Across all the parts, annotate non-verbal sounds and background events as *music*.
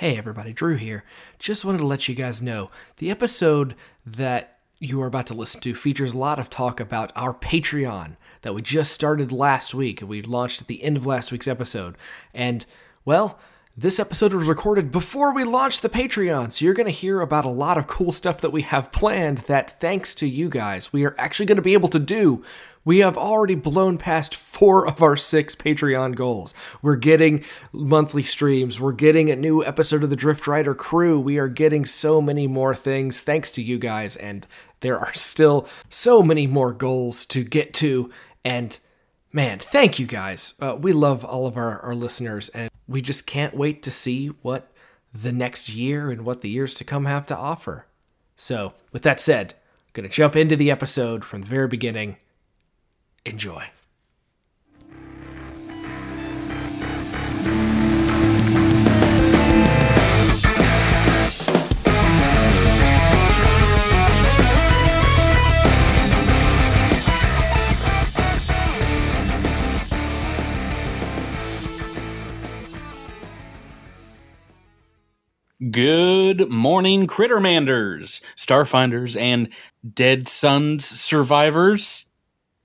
Hey everybody, Drew here. Just wanted to let you guys know the episode that you are about to listen to features a lot of talk about our Patreon that we just started last week and we launched at the end of last week's episode. And, well, this episode was recorded before we launched the Patreon, so you're going to hear about a lot of cool stuff that we have planned that, thanks to you guys, we are actually going to be able to do. We have already blown past four of our six Patreon goals. We're getting monthly streams, we're getting a new episode of the Drift Rider crew, we are getting so many more things thanks to you guys, and there are still so many more goals to get to, and man, thank you guys. Uh, we love all of our, our listeners, and we just can't wait to see what the next year and what the years to come have to offer. So, with that said, I'm going to jump into the episode from the very beginning. Enjoy. Good morning, Crittermanders, Starfinders, and Dead Suns survivors.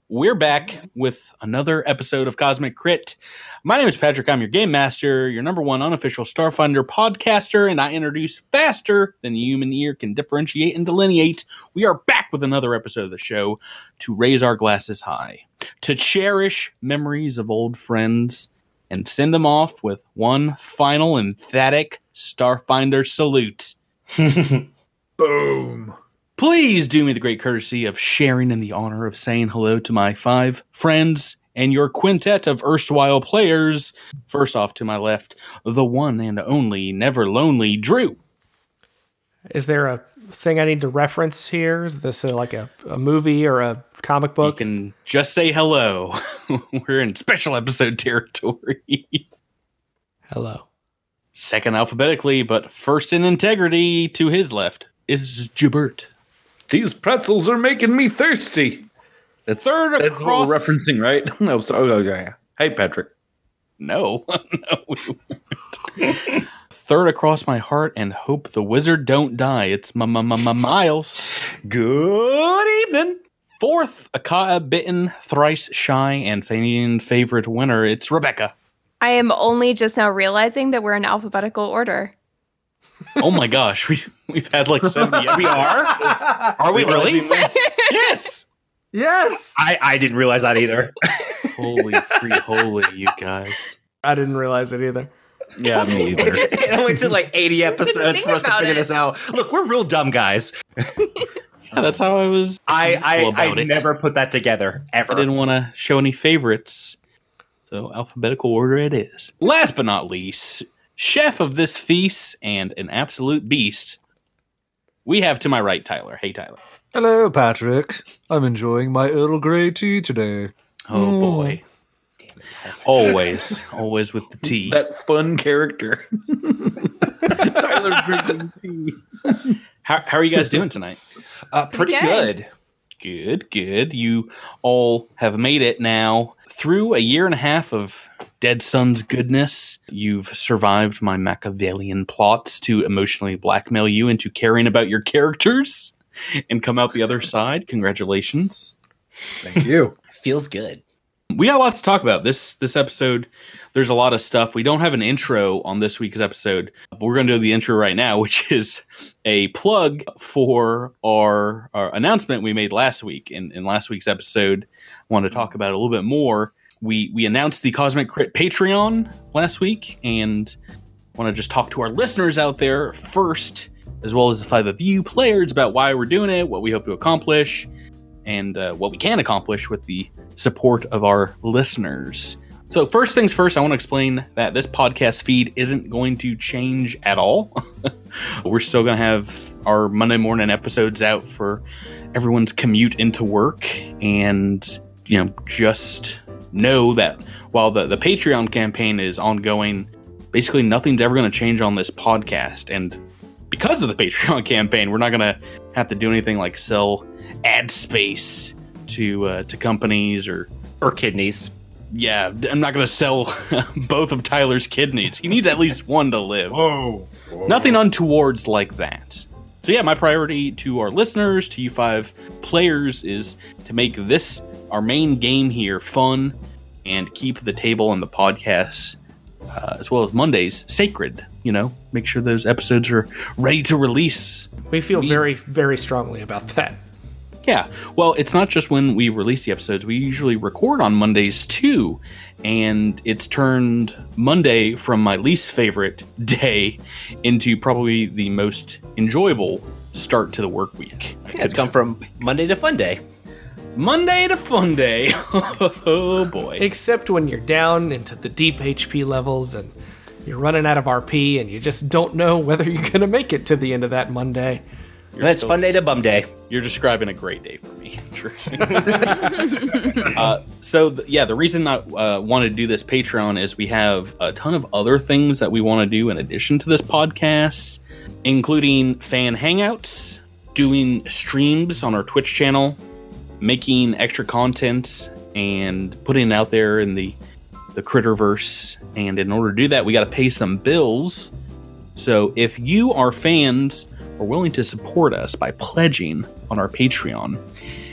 We're back with another episode of Cosmic Crit. My name is Patrick. I'm your game master, your number one unofficial Starfinder podcaster, and I introduce faster than the human ear can differentiate and delineate. We are back with another episode of the show to raise our glasses high, to cherish memories of old friends, and send them off with one final emphatic Starfinder salute. *laughs* Boom. Please do me the great courtesy of sharing in the honor of saying hello to my five friends and your quintet of erstwhile players. First off, to my left, the one and only, never lonely Drew. Is there a thing I need to reference here? Is this a, like a, a movie or a comic You book? can just say hello. *laughs* We're in special episode territory. Hello. Second alphabetically, but first in integrity to his left is Jabert. These pretzels are making me thirsty. That's Third That's what we're across. referencing, right? *laughs* No, sorry. Oh, yeah, yeah. Hey, Patrick. No, *laughs* no, we weren't. Third across my heart and hope the wizard don't die. It's my, my, my, my Miles. Good evening. Fourth, Akaya bitten, thrice shy, and fan favorite winner. It's Rebecca. I am only just now realizing that we're in alphabetical order. Oh my gosh, we we've had like seventy. *laughs* We are? Are we really? yes. Yes. I, I didn't realize that either. Holy free holy, you guys. I didn't realize it either. Yeah, me either. *laughs* it only took like 80 episodes for us to figure it. this out. Look, we're real dumb guys. *laughs* Yeah, that's how I was. I I, I never put that together ever. I didn't want to show any favorites. So alphabetical order it is. Last but not least, chef of this feast and an absolute beast. We have to my right Tyler. Hey Tyler. Hello, Patrick. I'm enjoying my Earl Grey tea today. Oh boy. *laughs* Always, always with the T. that fun character. *laughs* Tyler drinking tea. How, how are you guys doing tonight? Uh, pretty Okay. good. Good, good. You all have made it now through a year and a half of Dead Suns' goodness. You've survived my Machiavellian plots to emotionally blackmail you into caring about your characters and come out the other side. Congratulations. Thank you. Feels good. Um, we got a lot to talk about. This this episode, there's a lot of stuff. We don't have an intro on this week's episode, but we're going to do the intro right now, *laughs* which is a plug for our, our announcement we made last week. In, in last week's episode, I want to talk about it a little bit more. We we announced the Cosmic Crit Patreon last week, and want to just talk to our listeners out there first, as well as the five of you players about why we're doing it, what we hope to accomplish, and uh, what we can accomplish with the support of our listeners. So, first things first, I want to explain that this podcast feed isn't going to change at all. *laughs* We're still going to have our Monday morning episodes out for everyone's commute into work. And, you know, just know that while the, the Patreon campaign is ongoing, basically nothing's ever going to change on this podcast. And because of the *laughs* Patreon campaign, we're not going to have to do anything like sell ad space to uh, to companies or Or kidneys. yeah, I'm not going to sell *laughs* both of Tyler's kidneys. He needs at least one to live. Whoa. Nothing untowards like that. So yeah, my priority to our listeners, to you five players, is to make this our main game here fun and keep the table and the podcast, uh, as well as Mondays, sacred. You know, make sure those episodes are ready to release. We feel very, very strongly about that. Yeah, well, it's not just when we release the episodes. We usually record on Mondays too, and it's turned Monday from my least favorite *laughs* day into probably the most enjoyable start to the work week. Yeah, it's come from Monday to Fun Day. Monday to Fun Day. *laughs* oh boy. Except when you're down into the deep HP levels and you're running out of RP and you just don't know whether you're going to make it to the end of that Monday. That's Fun Day to Bum Day. You're describing a great day for me. *laughs* True. *laughs* uh, so th- yeah, the reason I uh, wanted to do this Patreon is we have a ton of other things that we want to do in addition to this podcast, including fan hangouts, doing streams on our Twitch channel, making extra content, and putting it out there in the the Critterverse. And in order to do that, we got to pay some bills. So if you are fans are willing to support us by pledging on our Patreon,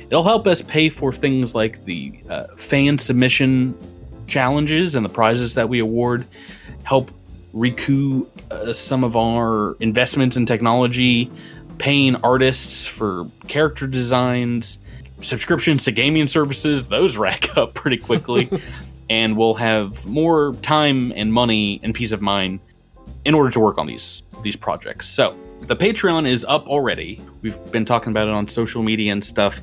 it'll help us pay for things like the uh, fan submission challenges and the prizes that we award, help recoup uh, some of our investments in technology, paying artists for character designs, subscriptions to gaming services, those *laughs* rack up pretty quickly. *laughs* and we'll have more time and money and peace of mind in order to work on these these projects. So the Patreon is up already. We've been talking about it on social media and stuff.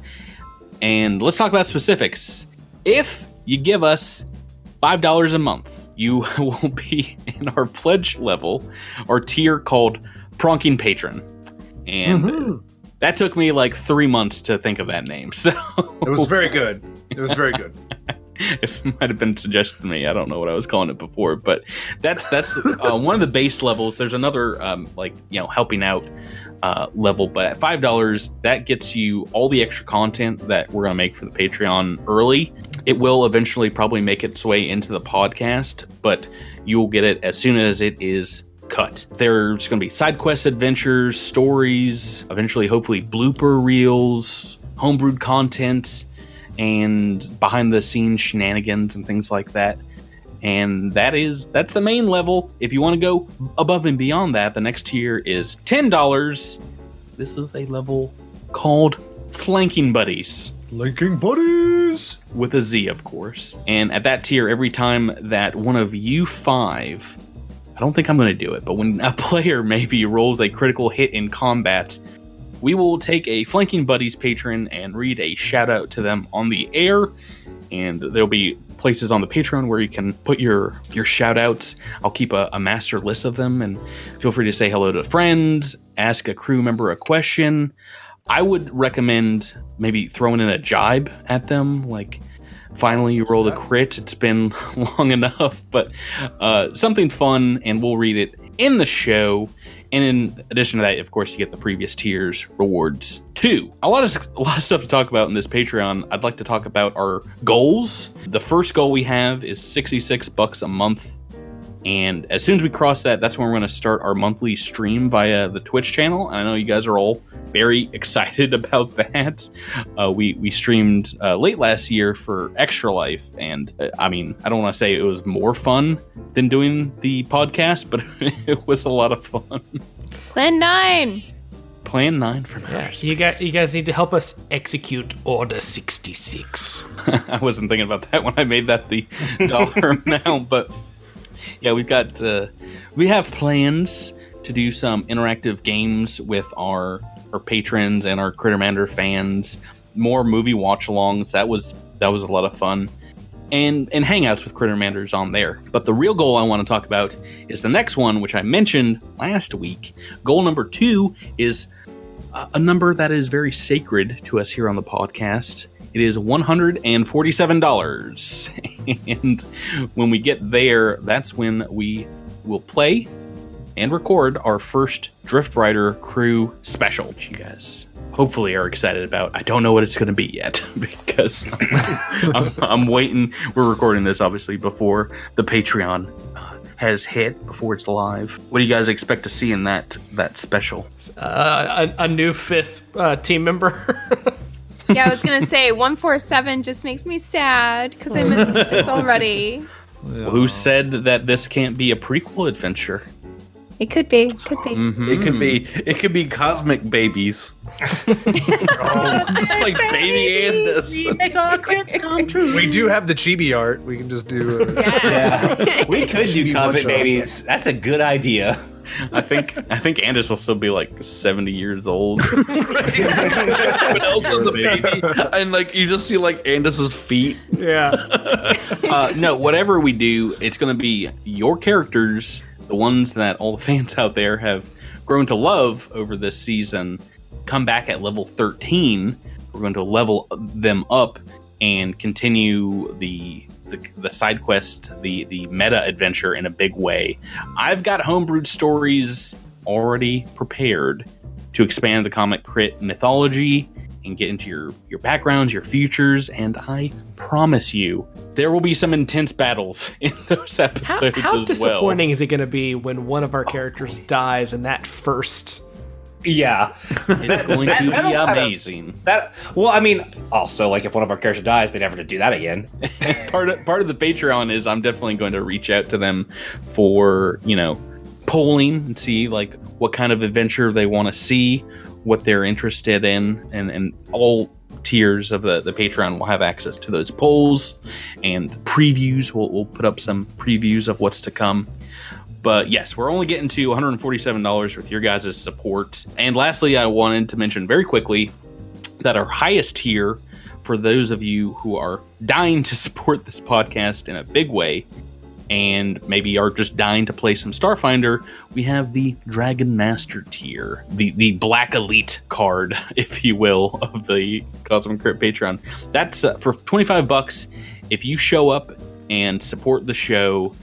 And let's talk about specifics. If you give us five dollars a month, you *laughs* will be in our pledge level or tier called Pronking Patron. And mm-hmm. that took me like three months to think of that name. *laughs* So It was very good. It was very good. *laughs* *laughs* it might have been suggested to me. I don't know what I was calling it before, but that's that's uh, one of the base levels. There's another um, like you know helping out uh, level, but at five dollars that gets you all the extra content that we're gonna make for the Patreon early. It will eventually probably make its way into the podcast, but you will get it as soon as it is cut. There's going to be side quest adventures, stories, eventually, hopefully, blooper reels, homebrewed content, and behind the scenes shenanigans and things like that. And that is that's the main level. If you want to go above and beyond that, the next tier is ten dollars. This is a level called Flanking Buddies Linking buddies. with a Z, of course. And at that tier, every time that one of you five, I don't think I'm going to do it, but when a *laughs* player maybe rolls a critical hit in combat, we will take a Flanking Buddies patron and read a shout out to them on the air. And there'll be places on the Patreon where you can put your your shout outs. I'll keep a, a master list of them and feel free to say hello to friends, ask a crew member a question. I would recommend maybe throwing in a jibe at them, like finally you rolled a crit. It's been *laughs* long enough, but uh, something fun, and we'll read it in the show. And in addition to that, of course, you get the previous tiers rewards too. A lot of a lot of stuff to talk about in this Patreon. I'd like to talk about our goals. The first goal we have is 66 bucks a month. And as soon as we cross that, that's when we're going to start our monthly stream via the Twitch channel. And I know you guys are all very *laughs* excited about that. Uh, we we streamed uh, late last year for Extra Life, and uh, I mean, I don't want to say it was more fun than doing the podcast, but *laughs* it was a lot of fun. Plan nine. Plan nine for Yeah, you guys, you guys need to help us execute Order 66. *laughs* I wasn't thinking about that when I made that the dollar amount, but yeah, we've got uh, we have plans to do some interactive games with our our patrons and our Crittermander fans. More movie watch-alongs. That was that was a lot of fun. And, and hangouts with Crittermanders on there. But the real goal I want to talk about is the next one, which I mentioned last week. Goal number two is a a number that is very sacred to us here on the podcast. It is $147. *laughs* and when we get there, that's when we will play and record our first Drift Rider crew special, you guys hopefully are excited about. I don't know what it's going to be yet *laughs* because I'm, I'm, waiting. We're recording this obviously before the Patreon uh, has hit, before it's live. What do you guys expect to see in that that special? Uh, a, a new fifth uh, team member. *laughs* Yeah, I was gonna say one four seven just makes me sad because I missed *laughs* this already. Well, who said that this can't be a prequel adventure? It could be. Could be. It could be. It could be cosmic babies. *laughs* *laughs* Just like baby Andis. Make our crits come true. We do have the chibi art. We can just do. Uh, Yeah, we could do cosmic babies. That's a good idea. I think I think Andis will still be like 70 years old. *laughs* What else is a baby? And like you just see like Andis's feet. yeah. *laughs* uh, no, whatever we do, it's going to be your characters, the ones that all the fans out there have grown to love over this season, come back at level 13. We're going to level them up and continue the the, the side quest, the the meta adventure in a big way. I've got homebrewed stories already prepared to expand the Cosmic Crit mythology and get into your your backgrounds, your futures, and I promise you there will be some intense battles *laughs* in those episodes how as disappointing is it going to be when one of our characters dies in that first? Yeah, well. It's going That- to be that'll kind of- amazing. that. Well, I mean, also like if one of our characters dies, they never to do that again. *laughs* part of part of the Patreon is I'm definitely going to reach out to them for you know polling and see like what kind of adventure they want to see, what they're interested in, and and all tiers of the the Patreon will have access to those polls and previews. We'll we'll put up some previews of what's to come. But yes, we're only getting to $147 with your guys' support. And lastly, I wanted to mention very quickly that our highest tier for those of you who are dying to *laughs* support this podcast in a big way and maybe are just dying to play some Starfinder, we have the Dragon Master tier, the the Black Elite card, *laughs* if you will, of the Cosmic Crit Patreon. That's uh, for 25 bucks. If you show up and support the show,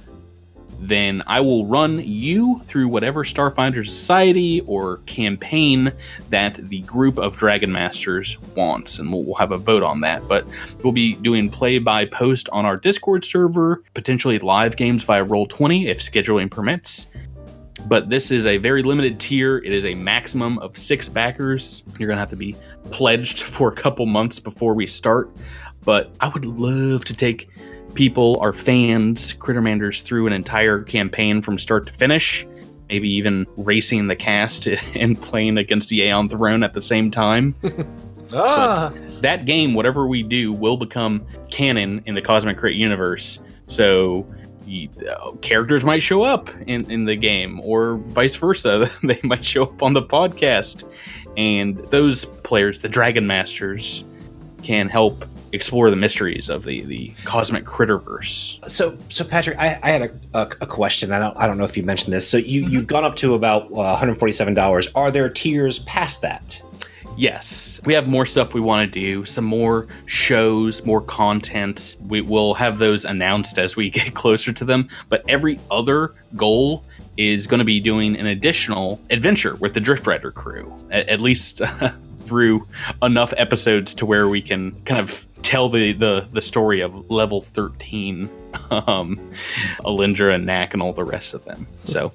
then I will run you through whatever Starfinder Society or campaign that the group of Dragon Masters wants, and we'll, we'll have a vote on that. But we'll be doing play by post on our Discord server, potentially live games via Roll20 if scheduling permits. But this is a very limited tier. It is a maximum of six backers. You're going to have to be pledged *laughs* for a couple months before we start. But I would love to take people, our fans, Crittermanders, through an entire campaign from start to finish. Maybe even racing the cast *laughs* and playing against the Aeon Throne at the same time. *laughs* Ah, That game, whatever we do, will become canon in the Cosmic Crit universe. So you, uh, characters might show up in, in the game, or vice versa. *laughs* they might show up on the podcast. And those players, the Dragon Masters, can help explore the mysteries of the, the Cosmic Critterverse. So, so Patrick, I, I had a, a, a question. I don't, I don't know if you mentioned this. So you, you've gone up to about uh, 147 dollars. Are there tiers past that? Yes, we have more stuff we want to do, some more shows, more content. We will have those announced as we *laughs* get closer to them. But every other goal is going to be doing an additional adventure with the Drift Rider crew, at, at least *laughs* through enough episodes to where we can kind of tell the the, the story of level 13 um alindra and knack and all the rest of them so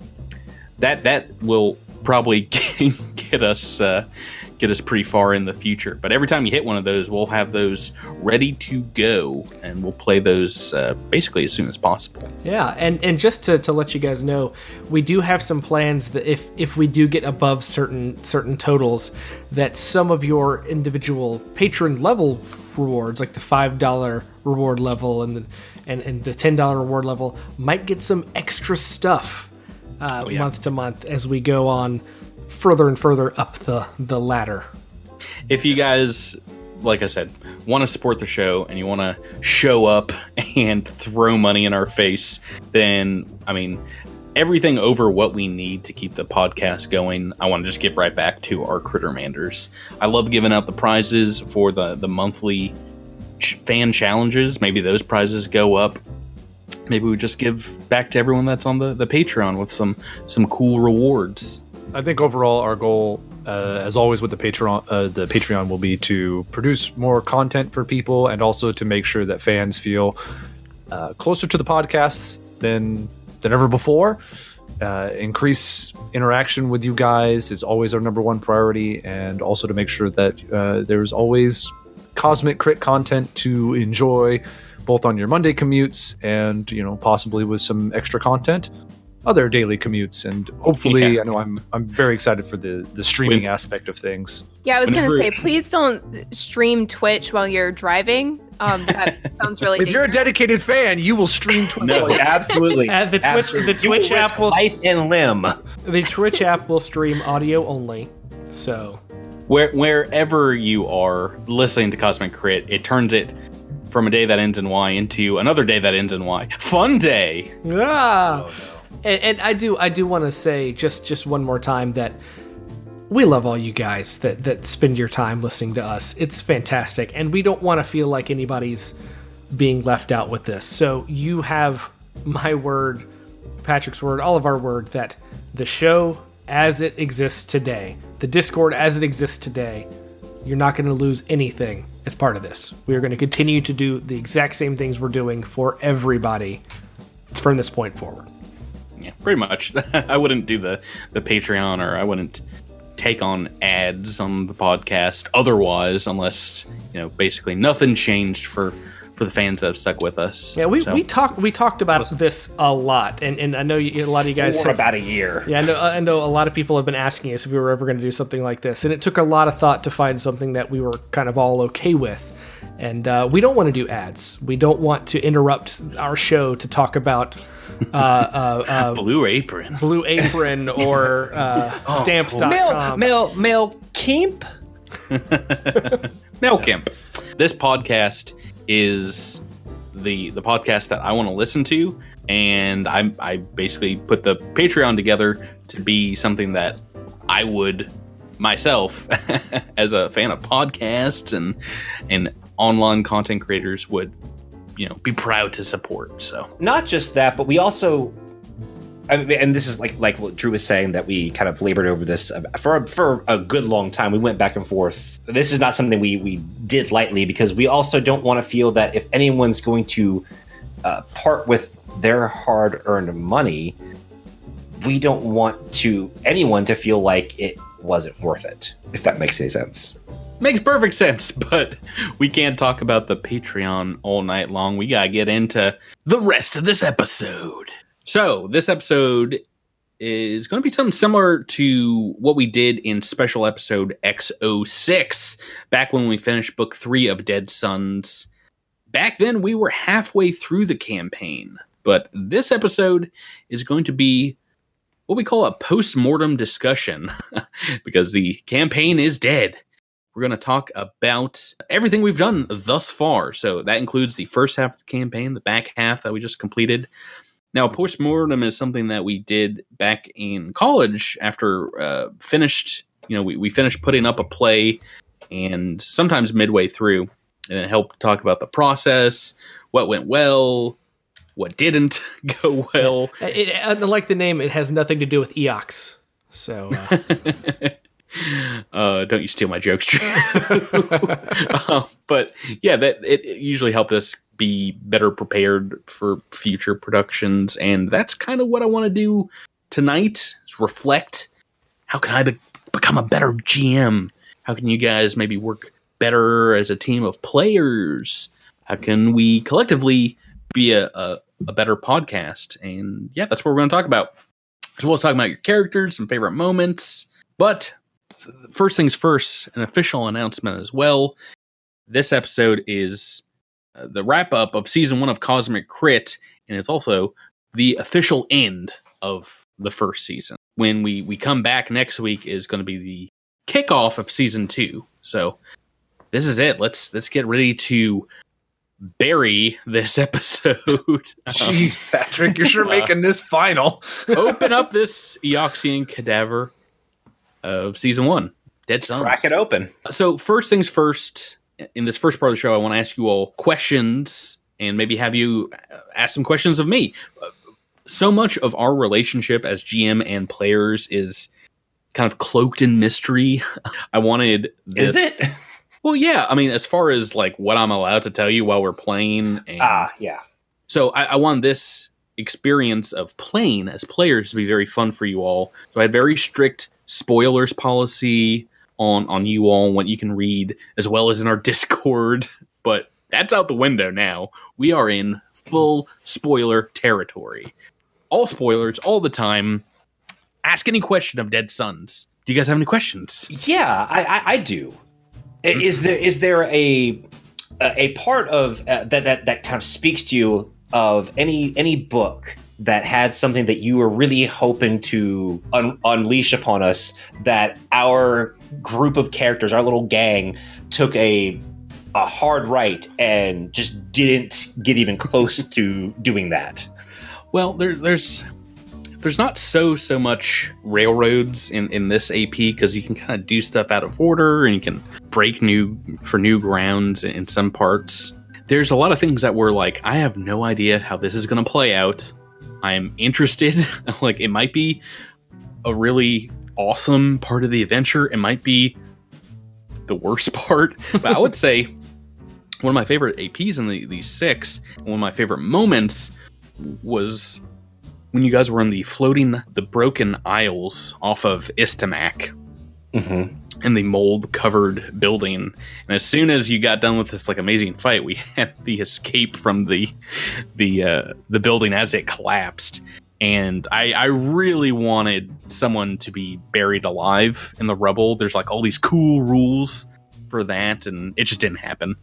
that that will probably *laughs* get us uh, get us pretty far in the future. But every time you hit one of those, we'll have those ready to go, and we'll play those uh, basically as soon as possible. yeah, and and just to, to let you guys know, we do have some plans that if if we do get above certain certain totals, that some of your individual patron level rewards, like the five dollar reward level and the and, and the ten dollar reward level, might get some extra stuff uh, yeah. month to month as we go on further and further up the the ladder. If you guys, like I said, want to support the show and you want to show up *laughs* and throw money in our face, then I mean. Everything over what we need to keep the podcast going, I want to just give right back to our Crittermanders. I love giving out the prizes for the the monthly ch- fan challenges. Maybe those prizes go up. maybe we just give back to everyone that's on the, the Patreon with some some cool rewards. I think overall our goal, uh, as always with the Patreon, uh, the Patreon will be to produce more content for people and also to make sure that fans feel uh, closer to the podcast than than ever before. Uh, increase interaction with you guys is always our number one priority, and also to make sure that uh, there's always cosmic crit content to enjoy, both on your Monday commutes and you know possibly with some extra content other daily commutes and hopefully Yeah. I know I'm I'm very excited for the the streaming When- aspect of things. Yeah, I was gonna say, please don't stream Twitch while you're driving. Um, that sounds really. *laughs* If you're a dedicated fan, you will stream Twitch. No. Oh, absolutely. And the Twitch- Absolutely. the You will Twitch risk app will- life and limb. The Twitch app will stream audio only. So Where wherever you are listening to Cosmic Crit, it turns it from a day that ends in Y into another day that ends in Y. Fun day. Ah. And, and I do I do want to say just just one more time that we love all you guys that that spend your time listening to us. It's fantastic, and we don't want to feel like anybody's being left out with this. So you have my word, Patrick's word, all of our word that the show as it exists today, the Discord as it exists today, you're not going to lose anything as part of this. We are going to continue to do the exact same things we're doing for everybody from this point forward. Yeah, pretty much. *laughs* I wouldn't do the the Patreon or I wouldn't take on ads on the podcast otherwise unless, you know, basically nothing changed for for the fans that have stuck with us. Yeah, we, So- we talked we talked about this a lot, and, and I know you, a lot of you guys For have, about a year. Yeah, I know. I know a lot of people have been asking us if we were ever going to do something like this, and it took a lot of thought to find something that we were kind of all okay with. And uh, we don't want to do ads. We don't want to interrupt our show to talk about uh, uh, uh, *laughs* Blue Apron. Blue Apron *laughs* or uh, Mel, Stamps.com. Mel, Mel Kemp? *laughs* Mel Kemp. This podcast is the the podcast that I want to listen to, and I I basically put the Patreon together to be something that I would myself, as a fan of podcasts and and online content creators, would you know be proud to support. So Not just that, but we also. I mean, and this is like like what Drew was saying that we kind of labored over this uh, for for a good long time. We went back and forth. This is not something we we did lightly because we also don't want to feel that if anyone's going to uh, part with their hard earned money, we don't want to anyone to feel like it wasn't worth it. If that makes any sense. Makes perfect sense, *laughs* but we can't talk about the Patreon all night long. We gotta get into the rest of this episode. So, this episode is going to be something similar to what we did in special episode X06, back when we finished book three of Dead Suns. Back then, we were halfway through the campaign, but this episode is going to be what we call a post mortem discussion *laughs* because the campaign is dead we're going to talk about everything we've done thus far. So that includes the first half of the campaign, the back half that we just completed. Now, postmortem is something that we did back in college after uh, finished. You know, we, we finished putting up a play, and sometimes midway through, and it helped talk about the process, what went well, what didn't *laughs* go well. It, it, unlike the name, it has nothing to do with Eox. So uh, *laughs* uh, don't you steal my jokes. Uh, *laughs* but yeah, that it, it usually helped us be better prepared for future productions, and that's kind of what I want to do tonight. Is reflect. How can I be- become a better GM? How can you guys maybe work better as a team of players? How can we collectively be a, a, a better podcast? And yeah, that's what we're going to talk about. As well as talking about your characters, some favorite moments. But first things first, an official announcement as well. This episode is uh, the wrap up of season one of Cosmic Crit, and it's also the official end of the first season. When we we come back next week is going to be the kickoff of season two. So this is it. Let's let's get ready to bury this *laughs* episode. Um, Jeez, Patrick, you're sure *laughs* Uh, making this final. *laughs* open up this Eoxian cadaver of season one, Dead Suns. Crack it open. So first things first, in this first part of the show, I want to ask you all questions, and maybe have you uh, ask some questions of me. Uh, So much of our relationship as GM and players is kind of cloaked in mystery. *laughs* I wanted Is it? *laughs* Well, yeah. I mean, as far as like what I'm allowed to tell you while we're playing, and Ah, yeah. so I, I want this experience of playing as players to be very fun for you all. So I had very strict spoilers policy on on you all what you can read, as well as in our *laughs* Discord. But that's out the window now. We are in full spoiler territory. All spoilers all the time. Ask any question of Dead Suns. Do you guys have any questions? Yeah, I, I, I do. Is there is there a a a part of uh, that that that kind of speaks to you of any any book that had something that you were really hoping to un- unleash upon us that our group of characters, our little gang, took a a hard right and just didn't get even close *laughs* to doing that. Well, there, there's there's not so so much railroads in in this AP because you can kind of do stuff out of order and you can break new for new grounds in some parts. There's a lot of things that were like I have no idea how this is going to play out. I'm interested. *laughs* like it might be a really awesome part of the adventure. It might be the worst *laughs* part, but I would say one of my favorite APs in the, these six, one of my favorite moments was when you guys were in the floating the broken isles off of Istamak Mm-hmm. In the mold covered building and as soon as you got done with this like amazing fight we *laughs* had the escape from the the uh the building as it collapsed and I, I really wanted someone to be buried alive in the rubble. There's like all these cool rules for that, and it just didn't happen.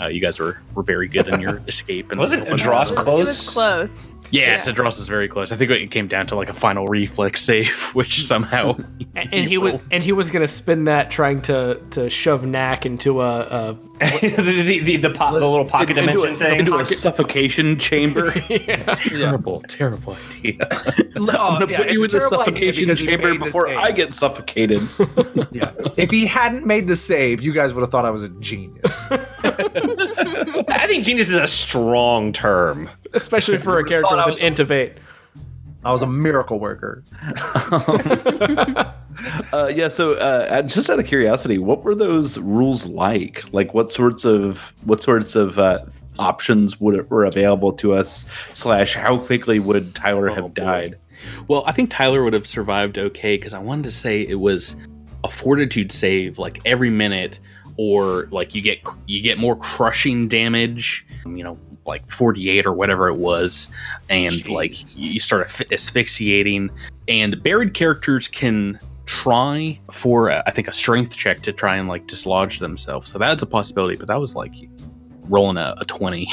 Uh, you guys were, were very good in your *laughs* escape. And Wasn't and- Adros It close? was close. Yeah, Yeah. Cedros was very close. I think it came down to like a final reflex save, *laughs* which somehow And, and he was *laughs* and he was gonna spin that trying to to shove Knack into a, a *laughs* the, the, the, the, po- the little pocket into dimension a, thing. into a suffocation chamber. terrible, terrible idea. Oh, I'm gonna put you in the suffocation chamber before I get suffocated. Yeah. if he hadn't made the save, you guys would have thought I was a genius. I think genius is a strong term. Especially for a character I with an intivate. I was a miracle worker. *laughs* Uh, yeah, so uh, just out of curiosity, what were those rules like? Like, what sorts of what sorts of uh, options would were available to us? Slash, how quickly would Tyler Oh, have boy. died? Well, I think Tyler would have survived okay because I wanted to say it was a fortitude save, like every minute, or like you get you get more crushing damage. You know, like forty eight or whatever it was, and Jeez. like you start asphyxiating. And buried characters can try for uh, I think a strength check to try and like dislodge themselves. So that's a possibility, but that was like rolling a, a 20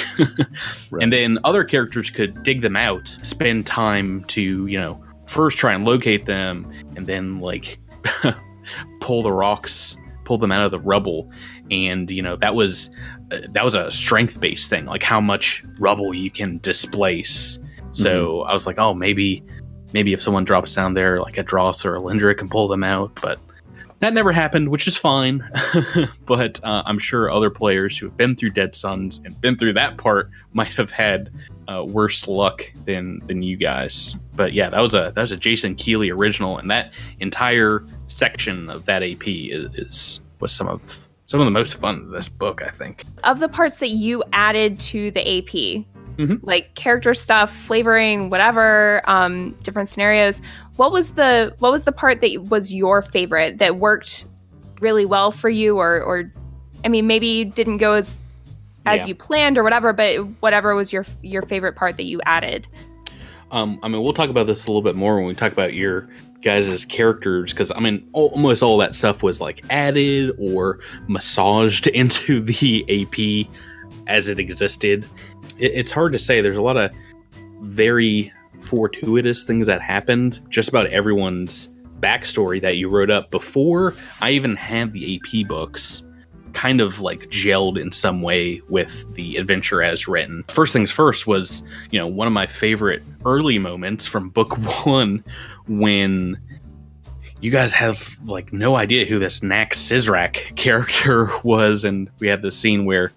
*laughs* and then other characters could dig them out spend time to you know first try and locate them and then like *laughs* pull the rocks pull them out of the rubble. And you know that was uh, that was a strength based thing like how much rubble you can displace. So i was like oh maybe maybe if someone drops down there like a dross or Alindra can pull them out but that never happened, which is fine. *laughs* but uh, I'm sure other players who have been through Dead Suns and been through that part might have had uh, worse luck than than you guys. But yeah, that was a that was a Jason Keeley original, and that entire section of that AP is, is was some of some of the most fun of this book, I think. Of the parts that you added to the AP, Mhm. like character stuff, flavoring, whatever, um, different scenarios. What was the what was the part that was your favorite that worked really well for you, or or I mean, maybe you didn't go as as Yeah. you planned or whatever, but whatever was your your favorite part that you added. Um, I mean, we'll talk about this a little bit more when we talk about your guys' characters, because I mean, al- almost all that stuff was like added or massaged *laughs* into the AP as it existed. It, it's hard to say. There's a lot of very fortuitous things that happened. Just about everyone's backstory that you wrote up before I even had the AP books kind of like gelled in some way with the adventure as written. First things first was, you know, one of my favorite early moments from book *laughs* one when you guys have like no idea who this Nax Sizrak character *laughs* was, and we had this scene where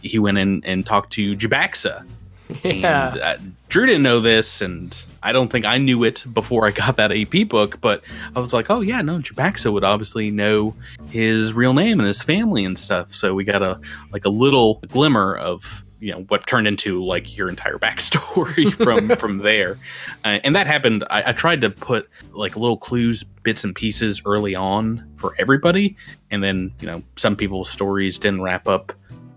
he went in and talked to Jabaxa. *laughs* Yeah. And, uh, Drew didn't know this, and I don't think I knew it before I got that AP book. But I was like, oh yeah, no, Jabaxa would obviously know his real name and his family and stuff. So we got a like a little glimmer of you know what turned into like your entire backstory *laughs* from from there, uh, and that happened. I, I tried to put like little clues, bits and pieces early on for everybody, and then you know some people's stories didn't wrap up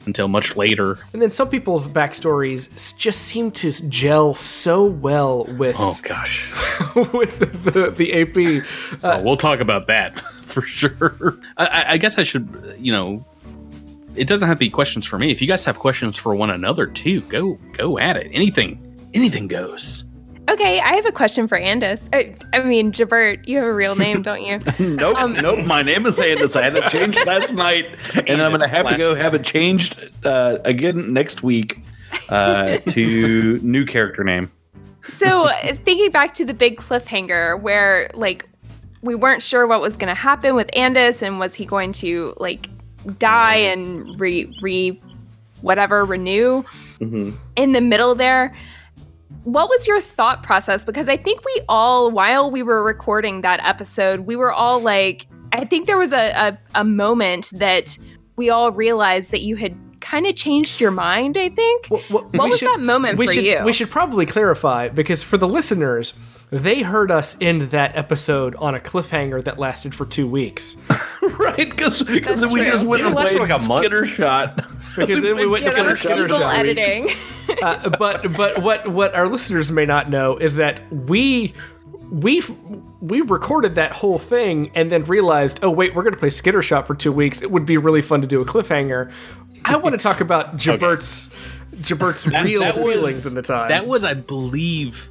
until much later. And then some people's backstories just seem to gel so well with Oh gosh. *laughs* with the, the, the AP. Uh, Oh, we'll talk about that *laughs* for sure. I- I, I guess I should, you know, it doesn't have to be questions for me. If you guys have questions for one another too, go go at it. Anything, anything goes. Okay, I have a question for Andis. Uh, I mean, Jabert, you have a real name, don't you? *laughs* Nope, Um, nope. My name is Andis. I had it changed last night, and I'm going to have to go have it changed uh, again next week uh, *laughs* to new character name. So, uh, thinking back to the big cliffhanger where, like, we weren't sure what was going to happen with Andis and was he going to, like, die and re, re whatever, renew in the middle there. What was your thought process? Because I think we all, while we were recording that episode, we were all like, I think there was a, a, a moment that we all realized that you had kind of changed your mind, I think. What, what- What we was that moment we for should, you? We should probably clarify because for the listeners, they heard us end that episode on a cliffhanger that lasted for two weeks. *laughs* right? Because we just true. went Didn't and it last for played like a month? Skitter Shot. Because then we went to that Skitter was Skitter Shot. editing. *laughs* Uh, but but what what our listeners may not know is that we we we recorded that whole thing and then realized, oh wait, we're going to play Skitter Shot for two weeks. It would be really fun to do a cliffhanger. I want to talk about *laughs* Jabert's Jabert's real that was- feelings in the time. That was, I believe,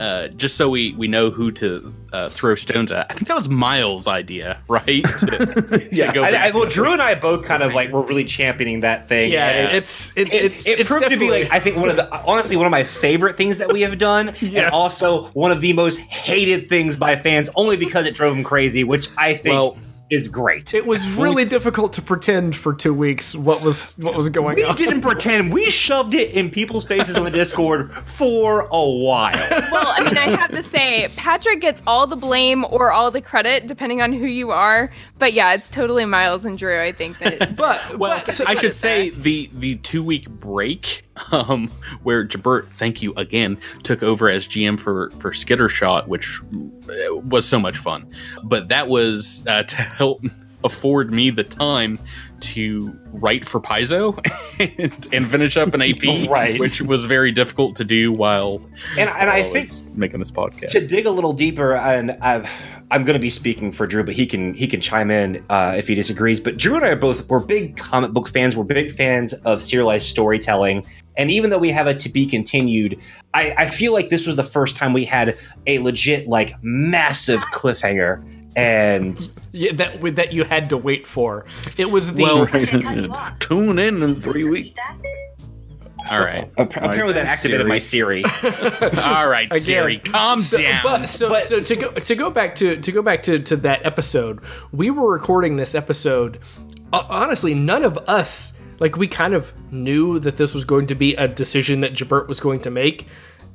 uh, just so we we know who to uh, throw stones at. I think that was Miles' idea, *laughs* right? To- to *laughs* Yeah, go I, I, well, Drew and I both kind of like were really championing that thing. yeah, and it's it, it, it's it it's proved to be definitely- like I think one of the honestly one of my favorite things that we have done, *laughs* and also one of the most hated things by fans, only because it drove them crazy, which I think Well, is great. It was really difficult to pretend for two weeks what was what was going we on. We didn't pretend. We shoved it in people's faces on the Discord for a while. well, I mean, I have to say, Patrick gets all the blame or all the credit, depending on who you are. But yeah, it's totally Miles and Drew. I think that. But Well, but, so- I should say uh, the the two week break, *laughs* um, where Jabert, thank you again, took over as GM for for Skittershot, which uh, was so much fun. But that was uh, *laughs* to help afford me the time to write for Paizo *laughs* and, and finish up an AP, *laughs* Right. which was very difficult to do while And and I think making this podcast. to dig a little deeper, and I've, I'm going to be speaking for Drew, but he can he can chime in uh, if he disagrees. But Drew and I are both we're big comic book fans. We're big fans of serialized storytelling, and even though we have a to be continued, I, I feel like this was the first time we had a legit like massive cliffhanger. And yeah, that that you had to wait for. It was the Well, *laughs* Tune in in three weeks. all right, ap- apparently that activated my Siri. *laughs* all right, Again. Siri, calm So- down. But so, But- so to go to go back to to go back to to that episode, we were recording this episode. Uh, honestly, none of us like we kind of knew that this was going to be a decision that Jabert was going to make,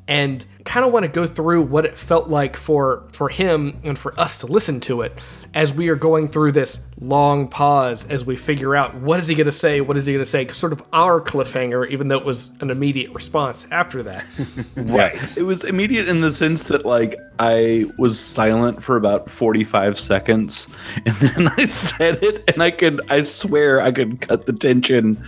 and kind of want to go through what it felt like for for him and for us to listen to it as we are going through this long pause as we figure out what is he going to say, what is he going to say, sort of our cliffhanger, even though it was an immediate response after that. *laughs* right. It was immediate in the sense that like I was silent for about 45 seconds *laughs* and then I said it and I could I swear I could cut the tension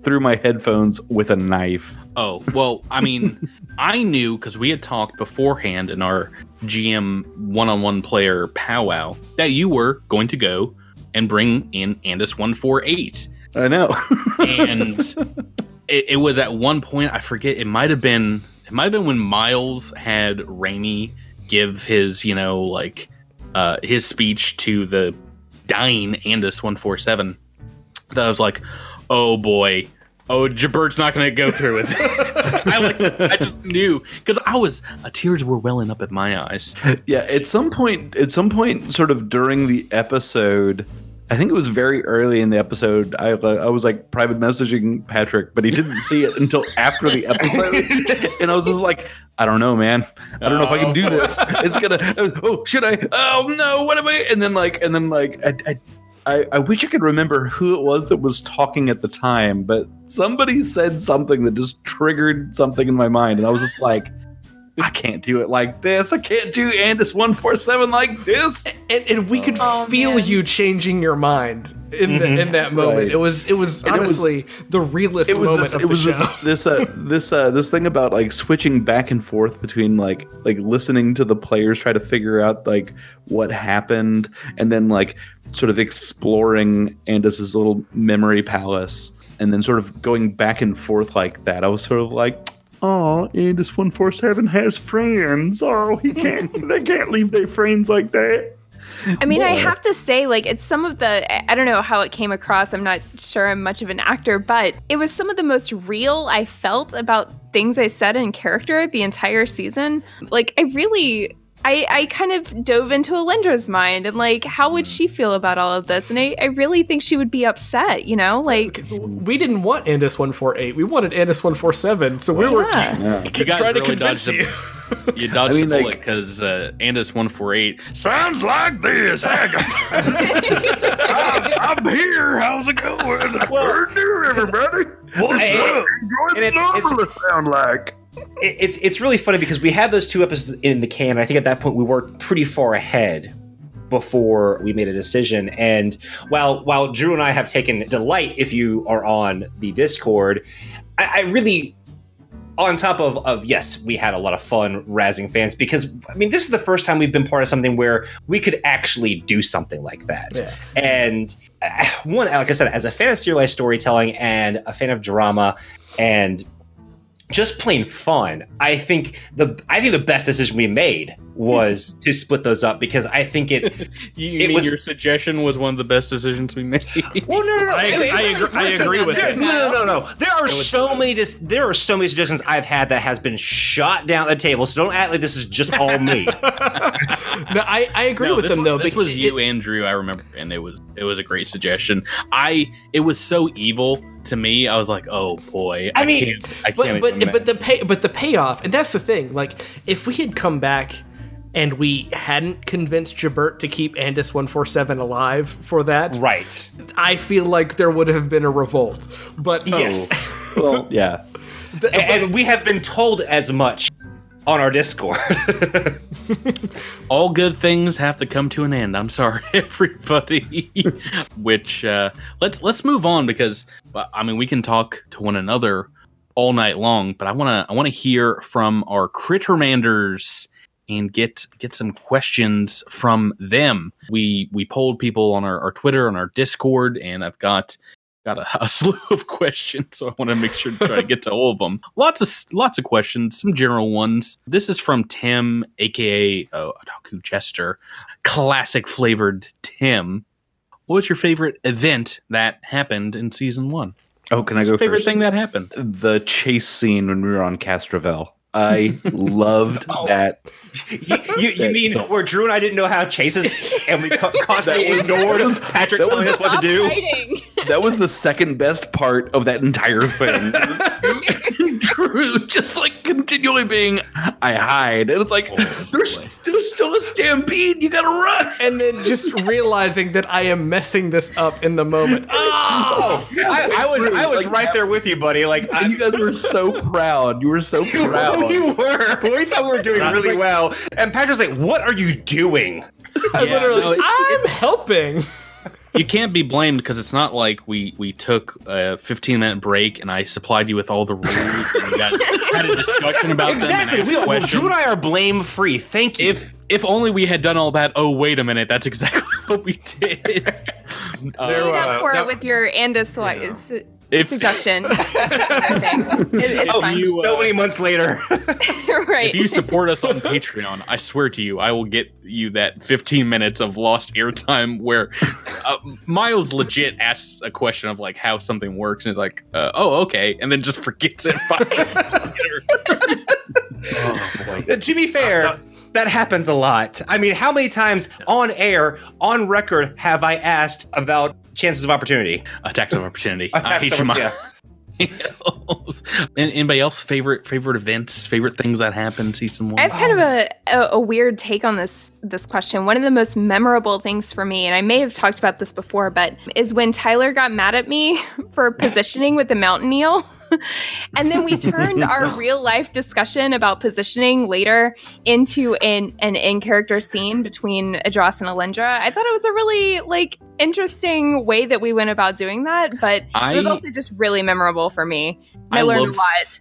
through my headphones with a knife. Oh, well, I mean, I knew because we had talked beforehand in our GM one on one player powwow that you were going to go and bring in Andis 148. I know. And *laughs* it, it was at one point, I forget, it might have been, it might have been when Miles had Raimi give his, you know, like, uh, his speech to the dying Andis 147 that I was like, oh boy, oh Jabert's not going to go through with it. *laughs* *laughs* I like, I just knew because I was, uh, tears were welling up at my eyes. yeah, at some point at some point sort of during the episode I think it was very early in the episode. I I was like private messaging Patrick, but he didn't see it until after the episode, *laughs* and I was just like, I don't know, man. I don't know if I can do this. It's gonna. Oh, should I? Oh no, what am I? And then like, and then like, I, I I, I wish I could remember who it was that was talking at the time, but somebody said something that just triggered something in my mind, and I was just like, I can't do it like this. I can't do Andis one four seven like this. and, and we could Oh, feel man. you changing your mind in the, in that moment. Right. It was it was And it was- honestly the realest It was moment this. of It the was show. this this uh this uh this thing about like switching back and forth between like like listening to the players try to figure out like what happened and then like sort of exploring Andis's little memory palace and then sort of going back and forth like that. I was sort of like. Oh, Andis one four seven has friends. Oh, he can't. *laughs* they can't leave their friends like that. I mean, I have to say, like, it's some of the, I- I don't know how it came across. I'm not sure I'm much of an actor, but it was some of the most real I felt about things I said in character the entire season. Like, I really, I, I kind of dove into Alindra's mind and, like, how would she feel about all of this? And I, I really think she would be upset, you know? Like, we didn't want Andis one four eight. We wanted Andis one four seven. So we were yeah. Yeah. *laughs* You guys trying to convince dodged you. the- You *laughs* dodged I mean, the bullet because uh, Andis one four eight sounds like this. *laughs* I'm, I'm here. How's it going? Well, do everybody. What's Hey, up? and it's- it's- sound like. It- it's it's really funny because we had those two episodes in the can. I think at that point we were pretty far ahead before we made a decision. And while while Drew and I have taken delight, if you are on the Discord, I, I really. On top of, of yes, we had a lot of fun razzing fans because I mean this is the first time we've been part of something where we could actually do something like that. Yeah. And uh, one, like I said, as a fan of serialized storytelling and a fan of drama and just plain fun. I think the I think the best decision we made was to split those up because I think it. *laughs* You It mean was- your suggestion was one of the best decisions we made? Well, no, no, no. I agree- It- I agree- I agree with there- it. No, no, no, no. There are so many. Dis- there are so many suggestions I've had that has been shot down the table. So don't act like this is just all me. *laughs* *laughs* no, I, I agree no, with them was, though. This was you, it- Andrew. I remember, and it was it was a great suggestion. I it was so evil to me. I was like, oh boy. I mean- can't, I but can't. but even but the pay but the payoff, and that's the thing. Like, if we had come back and we hadn't convinced Jabert to keep Andis one four seven alive for that, right. I feel like there would have been a revolt. But Yes. Well, *laughs* yeah. the- And, and we have been told as much on our Discord. *laughs* all good things have to come to an end. I'm sorry, *laughs* everybody. Which uh, let's let's move on because uh, I mean we can talk to one another all night long, but I want to I want to hear from our Crittermanders and get get some questions from them. We we polled people on our, our Twitter on our Discord, and I've got got a, a *laughs* slew of questions, so I want to make sure to try to get to all of them. *laughs* Lots of lots of questions, some general ones. This is from Tim, aka uh, Otaku Jester, classic flavored Tim. What was your favorite event that happened in season one? Oh, can I go favorite first? thing that happened? the chase scene when we were on Castrovel. I loved *laughs* Oh. that. you, you, you mean where Drew and I didn't know how chases and we *laughs* constantly ignored that was- Patrick that telling us what to do? fighting. *laughs* That was the second best part of that entire thing. Drew just like continually being, I hide, and it's like there's there's still a stampede. You gotta run. and then just *laughs* realizing that I am messing this up in the moment. *laughs* Oh, I, I was I was right there with you, buddy. Like And *laughs* I, you guys were so proud. You were so proud. we were. We thought we were doing really like- well, and Patrick's like, "What are you doing?" I was Yeah, literally, no, it- I'm helping. you can't be blamed because it's not like we we took a 15 minute break and I supplied you with all the rules and you guys had a discussion about Exactly. them and We, asked questions. Drew and I are blame free. Thank you. if if only we had done all that. Oh wait a minute, that's exactly *laughs* what we did. *laughs* Uh, There Made were- up for that- it with your Andis like, su- if suggestion. *laughs* It- it's if fine. you so uh, many months later, right. if you support us on Patreon, I swear to you, I will get you that 15 minutes of lost airtime where uh, Miles legit asks a question of like how something works and is like, uh, oh okay, and then just forgets it. Five later. Oh boy. to be fair, that happens a lot. I mean, how many times on air, on record, have I asked about chances of opportunity? Attacks of opportunity. I Attacks hate of- you, yeah. *laughs* anybody else favorite favorite events, favorite things that happened season one? I have kind of a, a, a weird take on this this question. One of the most memorable things for me, and I may have talked about this before, but is when Tyler got mad at me *laughs* for positioning with the mountain eel. *laughs* *laughs* and then we turned our real life discussion about positioning later into an, an in character scene between Adros and Alindra. I thought it was a really like interesting way that we went about doing that, but it was also just really memorable for me. I, I learned love- a lot.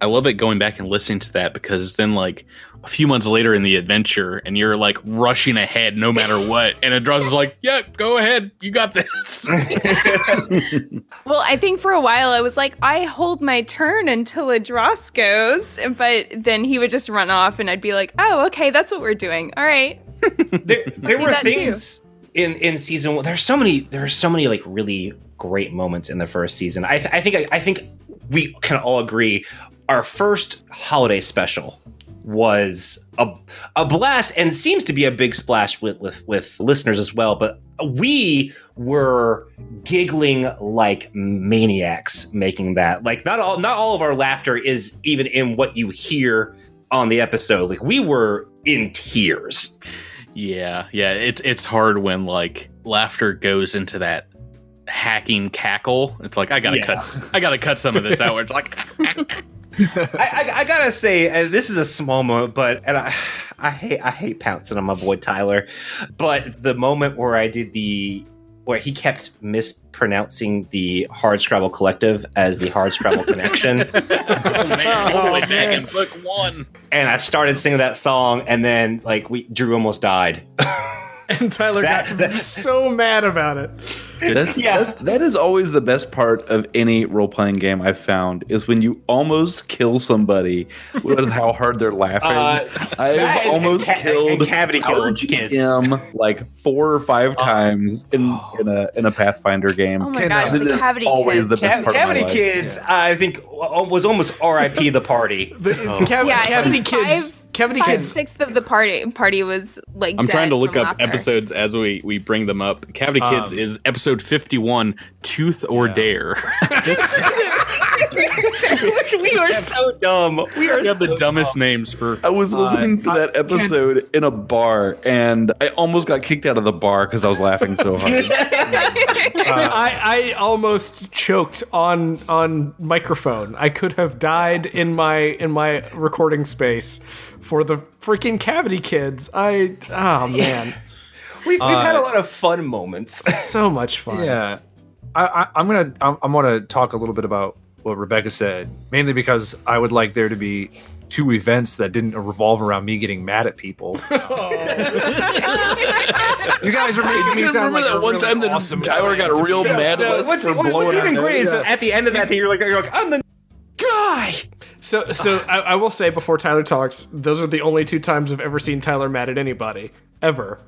I love it going back and listening to that because then like a few months later in the adventure and you're like rushing ahead no matter what and Adros is like, Yeah, go ahead. You got this. *laughs* *laughs* Well, I think for a while I was like, I hold my turn until Adros goes, but then he would just run off and I'd be like, oh, okay, that's what we're doing. All right. *laughs* there, there were that too. things in in season one. There's so many. There are so many like really great moments in the first season. I, th- I think I, think we can all agree. Our first holiday special was a a blast and seems to be a big splash with with with listeners as well. But we were giggling like maniacs making that. Like not all not all of our laughter is even in what you hear on the episode. Like we were in tears. yeah, yeah. It's it's hard when like laughter goes into that hacking cackle. It's like I gotta Yeah. cut I gotta cut some of this out. Where it's like *laughs* I, I, I gotta say, uh, this is a small moment, but and I, *sighs* I hate I hate pouncing on my boy Tyler, but the moment where I did the where he kept mispronouncing the Hard Scrabble Collective as the Hard Scrabble *laughs* Connection, oh man, all the way back in book one. and I started singing that song, and then like we Drew almost died. And Tyler *laughs* That- got that- so mad about it. That's, Yeah. that, that is always the best part of any role playing game I've found is when you almost kill somebody with how hard they're laughing. Uh, I've and- almost and ca- killed cavity our killed kids. GM like four or five times in, in a in a Pathfinder game. Oh my Cannot- gosh, the cavity always kids. the best Ca- part of my Cavity life. Kids, I think, uh, was almost R.I.P. *laughs* the party. The, the cav- Yeah, cavity think kids. five- cavity Five kids. sixths of the party party was like. I'm trying to look up laughter. episodes as we we bring them up. Cavity Kids Um, is episode 51, Tooth or Yeah. Dare. *laughs* we are so dumb. We are we have so the dumbest names for I was uh, listening to that episode in a bar, and I almost got kicked out of the bar because I was laughing so hard. *laughs* Uh, I, I almost choked on on microphone. I could have died in my in my recording space for the freaking cavity kids. I oh man, We, we've had a Uh, lot of fun moments. *laughs* so much fun. Yeah, I, I, I'm gonna I'm, I'm gonna talk a little bit about what Rebecca said, mainly because I would like there to be two events that didn't revolve around me getting mad at people. *laughs* you guys are making me sound like a one really time that awesome Tyler got real mad So at us what's, for what's blowing even great is nose. that at the end of that thing, you're like, you're like, I'm the guy. So so I, I will say before Tyler talks, those are the only two times I've ever seen Tyler mad at anybody ever.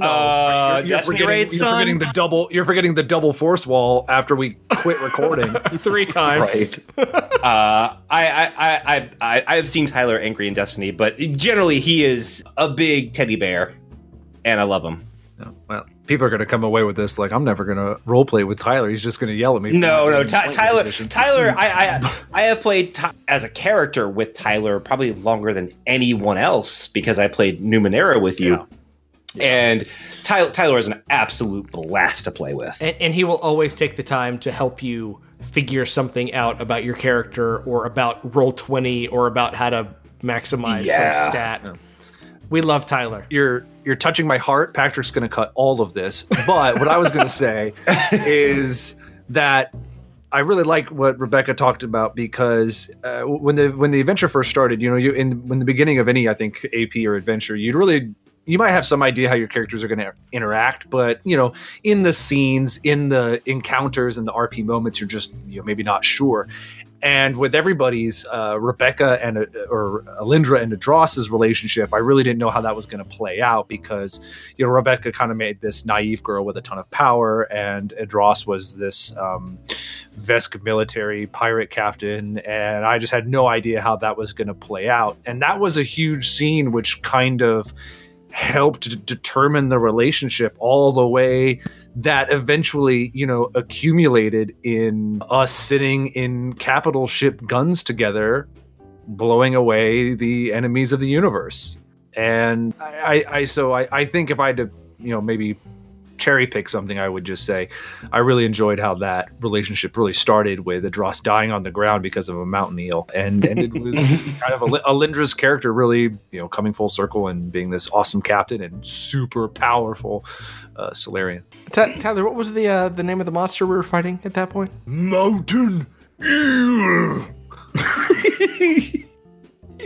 No, Uh, you're, you're forgetting, Raid, you're son? forgetting the double. You're forgetting the double force wall after we quit recording. *laughs* Three times. Right. *laughs* Uh, I, I, I, I, I, I have seen Tyler angry in Destiny, but generally he is a big teddy bear, and I love him. No, well, people are going to come away with this like I'm never going to roleplay with Tyler. He's just going to yell at me. No, no, getting Ty- Tyler, position. Tyler, I, I, *laughs* I have played Ty- as a character with Tyler probably longer than anyone else because I played Numenera with you, and Tyler, Tyler is an absolute blast to play with. And, and he will always take the time to help you figure something out about your character or about roll 20 or about how to maximize Yeah. some stat. We love Tyler. you're you're touching my heart. Patrick's going to cut all of this, but what I was going *laughs* to say is that I really like what Rebecca talked about because uh, when the when the adventure first started, you know, you in when the beginning of any I think AP or adventure, you'd really you might have some idea how your characters are going to interact, but you know, in the scenes, in the encounters, and the RP moments, you're just you know maybe not sure. And with everybody's uh, Rebecca and uh, or Alindra and Adros's relationship, I really didn't know how that was going to play out because you know Rebecca kind of made this naive girl with a ton of power, and Adros was this um, Vesk military pirate captain, and I just had no idea how that was going to play out. And that was a huge scene, which kind of helped determine the relationship all the way that eventually, you know, accumulated in us sitting in capital ship guns together, blowing away the enemies of the universe. And I, I, so I, I think if I had to, you know, maybe cherry pick something, I would just say I really enjoyed how that relationship really started with Adros dying on the ground because of a mountain eel, and ended with *laughs* kind of a, Alindra's character really, you know, coming full circle and being this awesome captain and super powerful uh, Solarian. Ta Tyler, what was the uh, the name of the monster we were fighting at that point? Mountain eel. *laughs*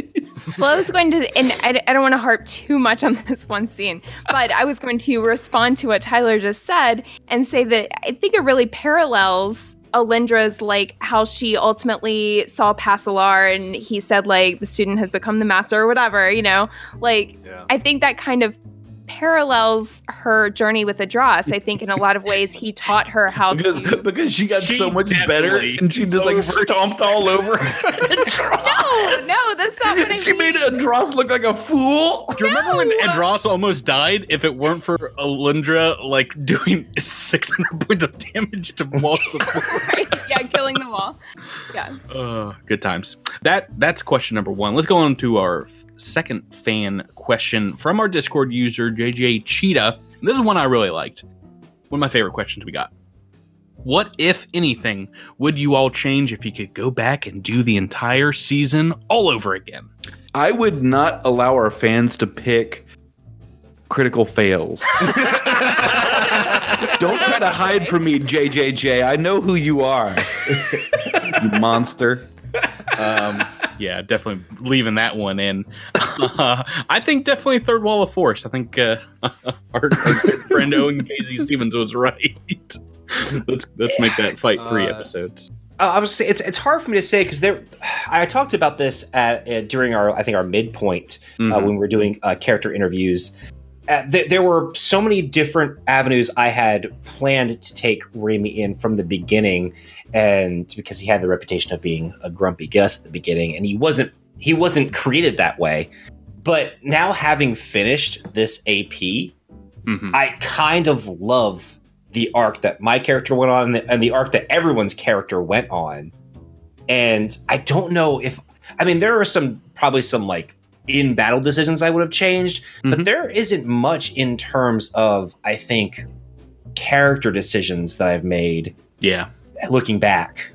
*laughs* well, I was going to, and I, I don't want to harp too much on this one scene, but I was going to respond to what Tyler just said and say that I think it really parallels Alindra's like how she ultimately saw Passalar and he said like the student has become the master or whatever, you know? Like yeah. I think that kind of parallels her journey with Adros. I think in a lot of ways he taught her how because, to *laughs* because she got she so much better and she just like stomped all over. no, no, that's not what I she mean. made Adros look like a fool. Do you no. remember when Adros almost died? If it weren't for Alindra like *laughs* doing six hundred points of damage to walls *laughs* right? Yeah, killing them all. Yeah. Uh, good times. That that's question number one. Let's go on to our second fan question from our Discord user, JJ Cheetah. And this is one I really liked. One of my favorite questions we got. What, if anything, would you all change if you could go back and do the entire season all over again? I would not allow our fans to pick critical fails. *laughs* Don't try to hide from me, JJJ. I know who you are, *laughs* you monster. Um, yeah, definitely leaving that one in. *laughs* Uh, I think definitely third wall of force. I think uh, *laughs* our, our friend Owen Casey Stevens was right. *laughs* let's let's make that fight three uh, episodes. I was say it's it's hard for me to say because there, I talked about this at, uh, during our I think our midpoint uh, mm-hmm. when we were doing uh, character interviews. Th- there were so many different avenues I had planned to take Remy in from the beginning, and because he had the reputation of being a grumpy Gus at the beginning, and he wasn't he wasn't created that way. But now having finished this AP, mm-hmm. I kind of love the arc that my character went on and the, and the arc that everyone's character went on. And I don't know if I mean there are some probably some like in battle decisions I would have changed, mm-hmm. but there isn't much in terms of I think character decisions that I've made. Yeah looking back.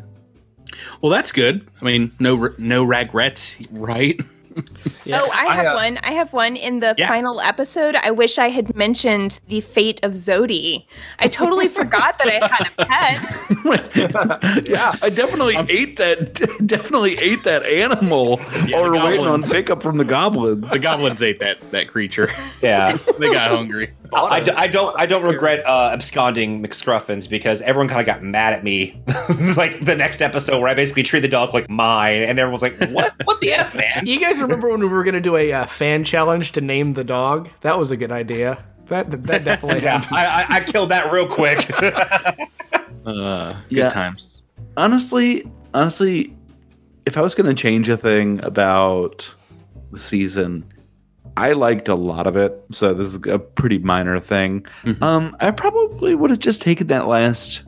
Well, that's good. I mean, no no regrets, right? *laughs* *laughs* yeah. Oh, I have I, uh, one. I have one in the yeah. final episode. I wish I had mentioned the fate of Zodi. I totally *laughs* forgot that I had a pet. *laughs* yeah, I definitely I'm, ate that. Definitely ate that animal. Yeah, or waiting on pickup from the goblins. The goblins ate that that creature. Yeah, they got hungry. I, d- I don't I don't regret uh, absconding McScruffins because everyone kind of got mad at me like the next episode where I basically treat the dog like mine and everyone was like what what the f man you guys remember when we were going to do a uh, fan challenge to name the dog that was a good idea that that *laughs* definitely yeah happened. I, I, killed that real quick *laughs* uh, good yeah. times honestly honestly if I was going to change a thing about the season I liked a lot of it, so this is a pretty minor thing. Mm-hmm. Um, I probably would have just taken that last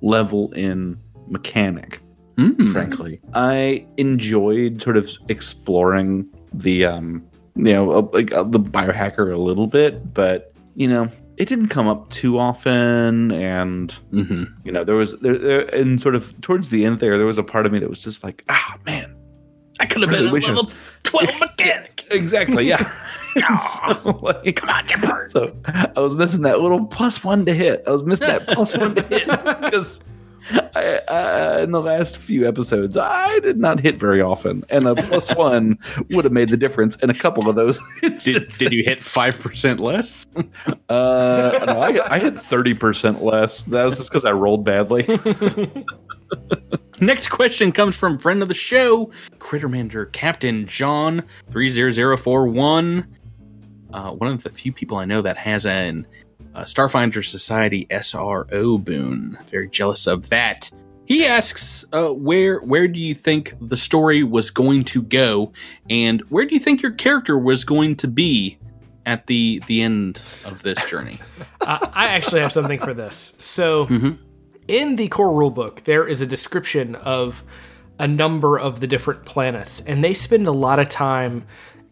level in mechanic. Mm-hmm. Frankly, I enjoyed sort of exploring the, um, you know, uh, like uh, the biohacker a little bit, but you know, it didn't come up too often, and mm-hmm. you know, there was there, there, and sort of towards the end there, there was a part of me that was just like, ah, man, I could have been a level *laughs* twelve mechanic. *laughs* Exactly. Yeah. *laughs* so, like, Come on, Dipper. So I was missing that little plus one to hit. I was missing that plus one to hit because I, uh, in the last few episodes, I did not hit very often, and a plus *laughs* one would have made the difference in a couple of those. *laughs* Did, did you hit five percent less? Uh, no, I, I hit thirty percent less. That was just because I rolled badly. *laughs* Next question comes from friend of the show, Crittermander Captain John 30041. Uh, one of the few people I know that has an uh, Starfinder Society SRO boon. Very jealous of that. He asks, uh, "Where where do you think the story was going to go, and where do you think your character was going to be at the the end of this journey?" *laughs* uh, I actually have something for this. So, in the core rulebook, there is a description of a number of the different planets, and they spend a lot of time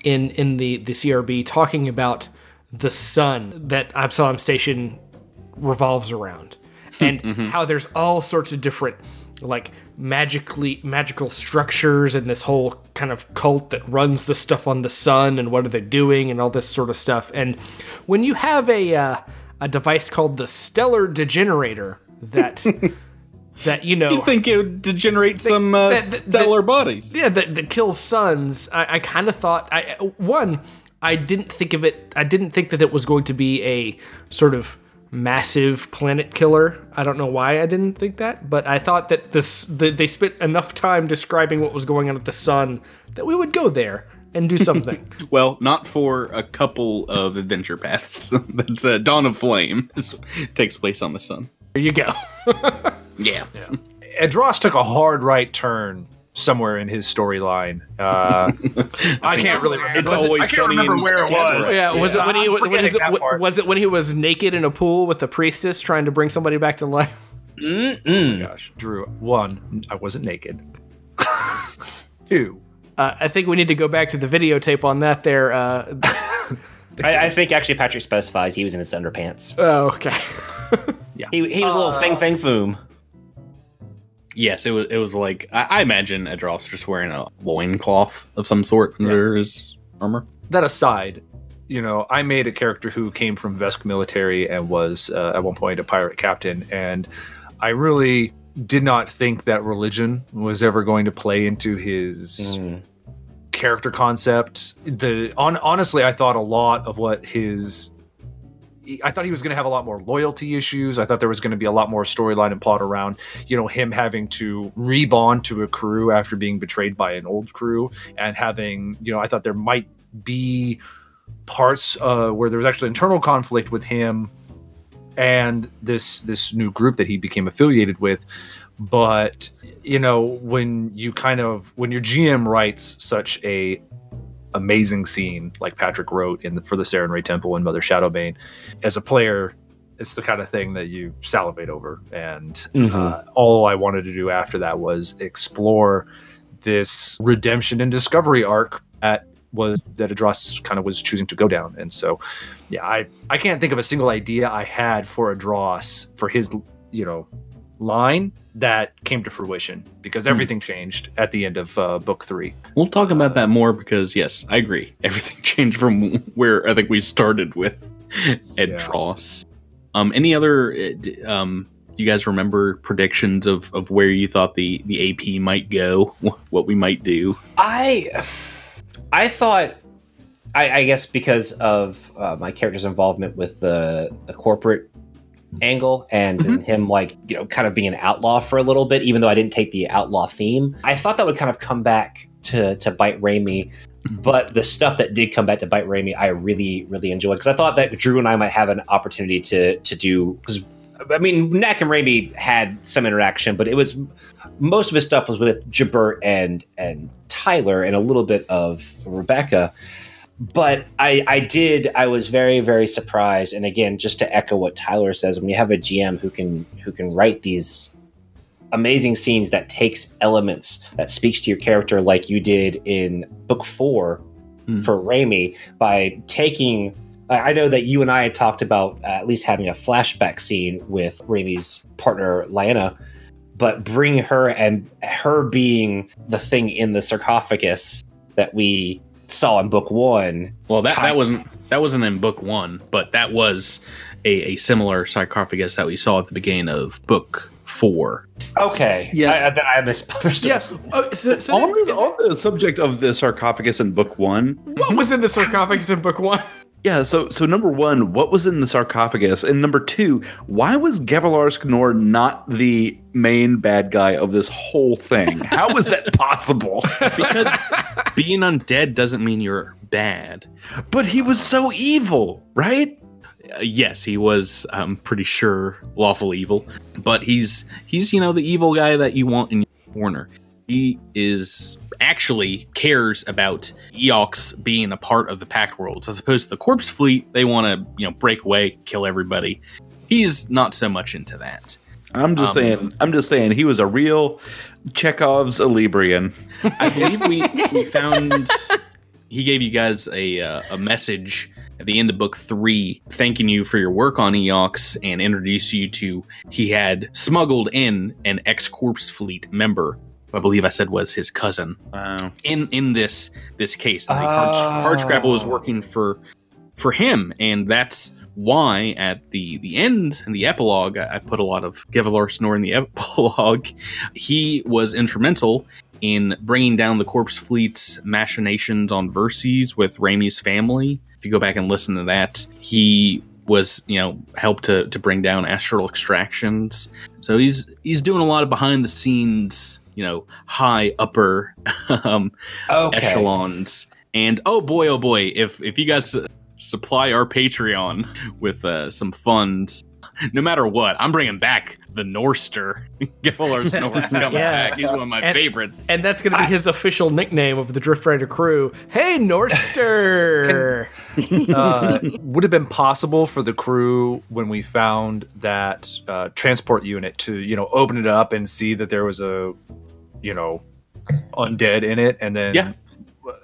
in in the the CRB talking about the sun that Absalom Station revolves around, and how there's all sorts of different like magically magical structures and this whole kind of cult that runs the stuff on the sun and what are they doing and all this sort of stuff. And when you have a uh, a device called the Stellar Degenerator that *laughs* that you know You think it would degenerate some uh, that- that- stellar bodies? yeah, that, that kills suns. I, I kind of thought I one. I didn't think of it. I didn't think that it was going to be a sort of massive planet killer. I don't know why I didn't think that, but I thought that this that they spent enough time describing what was going on at the sun that we would go there and do something. *laughs* Well, not for a couple of adventure paths. *laughs* That's uh, Dawn of Flame. This takes place on the sun. there you go. *laughs* Yeah. Edros took a hard right turn somewhere in his storyline. Uh, *laughs* I can't really. It's It always I can't sunny remember where it was. Yeah, was it when he I'm when forgetting he, was it when he was naked in a pool with the priestess trying to bring somebody back to life? Mm-mm. Gosh, Drew. One, I wasn't naked. *laughs* Two, Uh, I think we need to go back to the videotape on that. There. Uh, *laughs* I, I think actually Patrick specifies he was in his underpants. oh, okay. He, he was a little fang fang foom. Yes, it was. It was like I, I imagine Edros just wearing a loincloth of some sort under his armor. that aside, you know, I made a character who came from Vesk military and was uh, at one point a pirate captain, and I really did not think that religion was ever going to play into his Mm. character concept. The on honestly, I thought a lot of what his I thought he was going to have a lot more loyalty issues. I thought there was going to be a lot more storyline and plot around, you know, him having to rebond to a crew after being betrayed by an old crew and having, you know, I thought there might be parts uh, where there was actually internal conflict with him and this this new group that he became affiliated with. But you know, when you kind of when your GM writes such a amazing scene like Patrick wrote in the, for the Sarenrae Temple and Mother Shadowbane, as a player, it's the kind of thing that you salivate over. And Mhm. uh, all I wanted to do after that was explore this redemption and discovery arc that was that Adros kind of was choosing to go down. And so, yeah, I I can't think of a single idea I had for Adros for his you know line that came to fruition because everything changed at the end of uh, book three. We'll talk about that more because yes, I agree. *laughs* Everything changed from *laughs* where I think we started with *laughs* Edros. Um, any other? uh, Um, you guys remember predictions of, of where you thought the the AP might go? What we might do? I I thought I, I guess because of uh, my character's involvement with the the corporate angle and, and him like you know kind of being an outlaw for a little bit even though I didn't take the outlaw theme. I thought that would kind of come back to to bite Raimi mm-hmm. but the stuff that did come back to bite Raimi I really really enjoyed because I thought that Drew and I might have an opportunity to to do because I mean Knack and Raimi had some interaction but it was most of his stuff was with Jabert and and Tyler and a little bit of Rebecca. But I, I did. I was very, very surprised. And again, just to echo what Tyler says, when you have a GM who can who can write these amazing scenes that takes elements that speaks to your character, like you did in book four Hmm. for Raimi, by taking. I I know that you and I had talked about uh, at least having a flashback scene with Raimi's partner Lyanna, but bring her and her being the thing in the sarcophagus that we saw in book one. Well, that, that wasn't that wasn't in book one, but that was a, a similar sarcophagus that we saw at the beginning of book four. Okay, Yeah. I, I, then I misunderstood. Yes. Oh, uh, so, so on, the, on the subject of the sarcophagus in book one, what was in the sarcophagus in book one? Yeah. So, so number one, what was in the sarcophagus, and number two, why was Gevalarsk Nor not the main bad guy of this whole thing? How was that possible? *laughs* Because being undead doesn't mean you're bad. but he was so evil, right? Uh, yes, he was. I'm pretty sure lawful evil. but he's he's you know the evil guy that you want in your corner. He is actually cares about Eox being a part of the Pact worlds as opposed to the Corpse Fleet. They want to you know break away, kill everybody. He's not so much into that. I'm just Um, saying. I'm just saying he was a real Chekhov's Librian. I believe we we found he gave you guys a uh, a message at the end of book three, thanking you for your work on Eox and introduced you to he had smuggled in an ex corpse fleet member. Who I believe I said was his cousin Wow. in in this this case. I think Hard, Hardscrabble was Oh. working for for him, and that's why at the the end in the epilogue, I, I put a lot of Gevalarsk Nor in the *laughs* epilogue. He was instrumental in bringing down the Corpse Fleet's machinations on Verces with Raimi's family. If you go back and listen to that, he was you know helped to to bring down astral extractions. So he's he's doing a lot of behind the scenes, you know, high upper *laughs* um, Okay. echelons. And oh boy, oh boy, if if you guys uh, supply our Patreon with uh, some funds, no matter what, I'm bringing back the Norster. *laughs* Gevalarsk Nor's *laughs* coming Yeah. back. He's one of my And- favorites. And that's going to be his official nickname of the Drift Rider crew. Hey, Norster! uh, would have been possible for the crew when we found that uh, transport unit to you know open it up and see that there was a you know undead in it and then Yeah.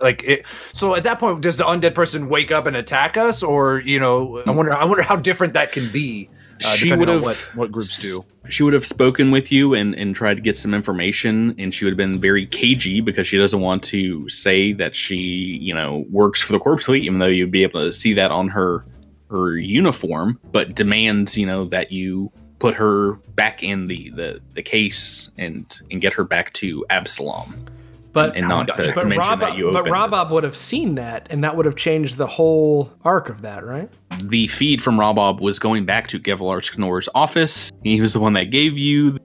like it so at that point does the undead person wake up and attack us or you know i wonder i wonder how different that can be uh, She would've- what, what groups do She would have spoken with you and, and tried to get some information, and she would have been very cagey because she doesn't want to say that she, you know, works for the Corpse Fleet, even though you'd be able to see that on her her uniform, but demands, you know, that you put her back in the the, the case and and get her back to Absalom. But and not to, to but mention Rob, that you but Robob would have seen that, and that would have changed the whole arc of that, right? the feed from Robob was going back to Gevalarsk Nor's office. He was the one that gave you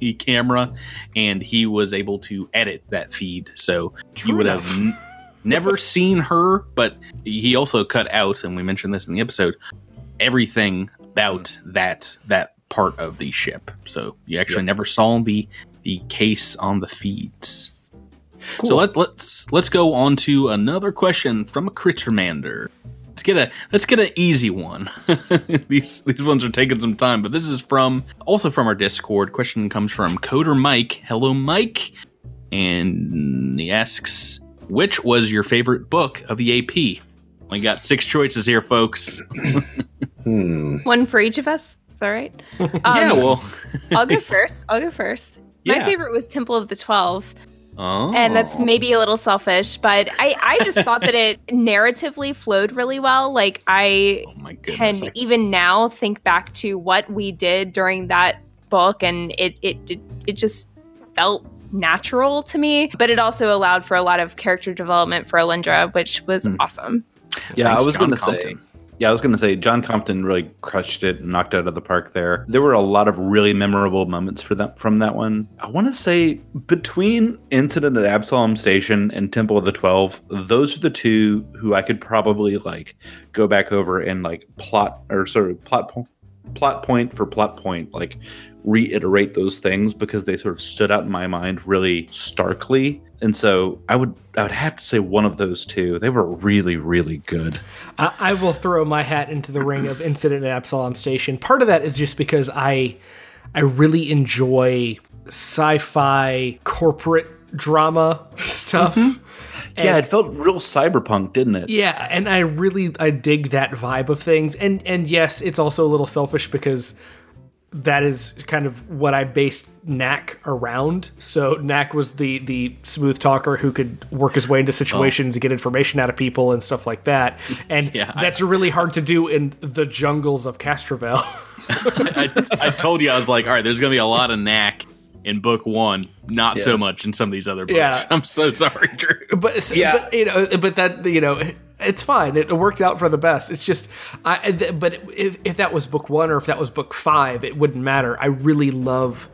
the camera, and he was able to edit that feed. So True you would enough. have n- never *laughs* seen her, but he also cut out, and we mentioned this in the episode, everything about that that part of the ship. So you actually never saw the the case on the feeds. So let, let's let's go on to another question from a Crittermander. Let's get a let's get an easy one. *laughs* these these ones are taking some time, but this is from also from our Discord. Question comes from Coder Mike. Hello, Mike, and he asks, "Which was your favorite book of the AP?" We got six choices here, folks. *clears throat* *laughs* Hmm. One for each of us. Is that right? *laughs* Um, yeah, well, I'll go *laughs* first. I'll go first. My favorite was Temple of the Twelve. oh. and that's maybe a little selfish but i i just thought that it *laughs* narratively flowed really well like i Oh my can! I- even now think back to what we did during that book and it it it, it just felt natural to me but it also allowed for a lot of character development for Alindra which was Hmm. awesome Yeah, Thanks, I was going to say. Yeah, I was going to say John Compton really crushed it knocked it out of the park there. There were a lot of really memorable moments for that from that one. I want to say between Incident at Absalom Station and Temple of the Twelve, those are the two who I could probably like go back over and like plot or sort of plot plot point for plot point like reiterate those things because they sort of stood out in my mind really starkly. And so I would I would have to say one of those two. They were really really good. I, I will throw my hat into the ring of Incident at Absalom Station. Part of that is just because I I really enjoy sci-fi corporate drama *laughs* stuff. Mm-hmm. Yeah, it felt real cyberpunk, didn't it? Yeah, and I really I dig that vibe of things. And and yes, it's also a little selfish because that is kind of what I based Knack around. So Knack was the the smooth talker who could work his way into oh. situations and get information out of people and stuff like that. And Yeah, I- that's really hard to do in the jungles of Castrovel. *laughs* I, I told you I was like, all right, there's gonna be a lot of knack in book one, not so much in some of these other books. Yeah. *laughs* I'm so sorry, Drew. but Yeah. but you know, but that you know, it's fine. It worked out for the best. It's just, I. th- But if if that was book one or if that was book five, it wouldn't matter. I really love.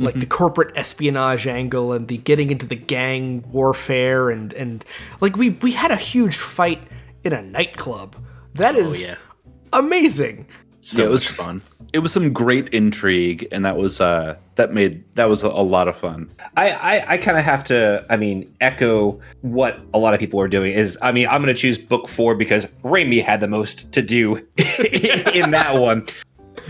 Like the mm-hmm. corporate espionage angle and the getting into the gang warfare and and like we we had a huge fight in a nightclub. That oh, is yeah. amazing. So Yeah, it was- fun. It was some great intrigue, and that was uh that made that was a, a lot of fun. I, I, I kind of have to, I mean, echo what a lot of people are doing. Is I mean, I'm going to choose book four because Raimi had the most to do *laughs* in that one.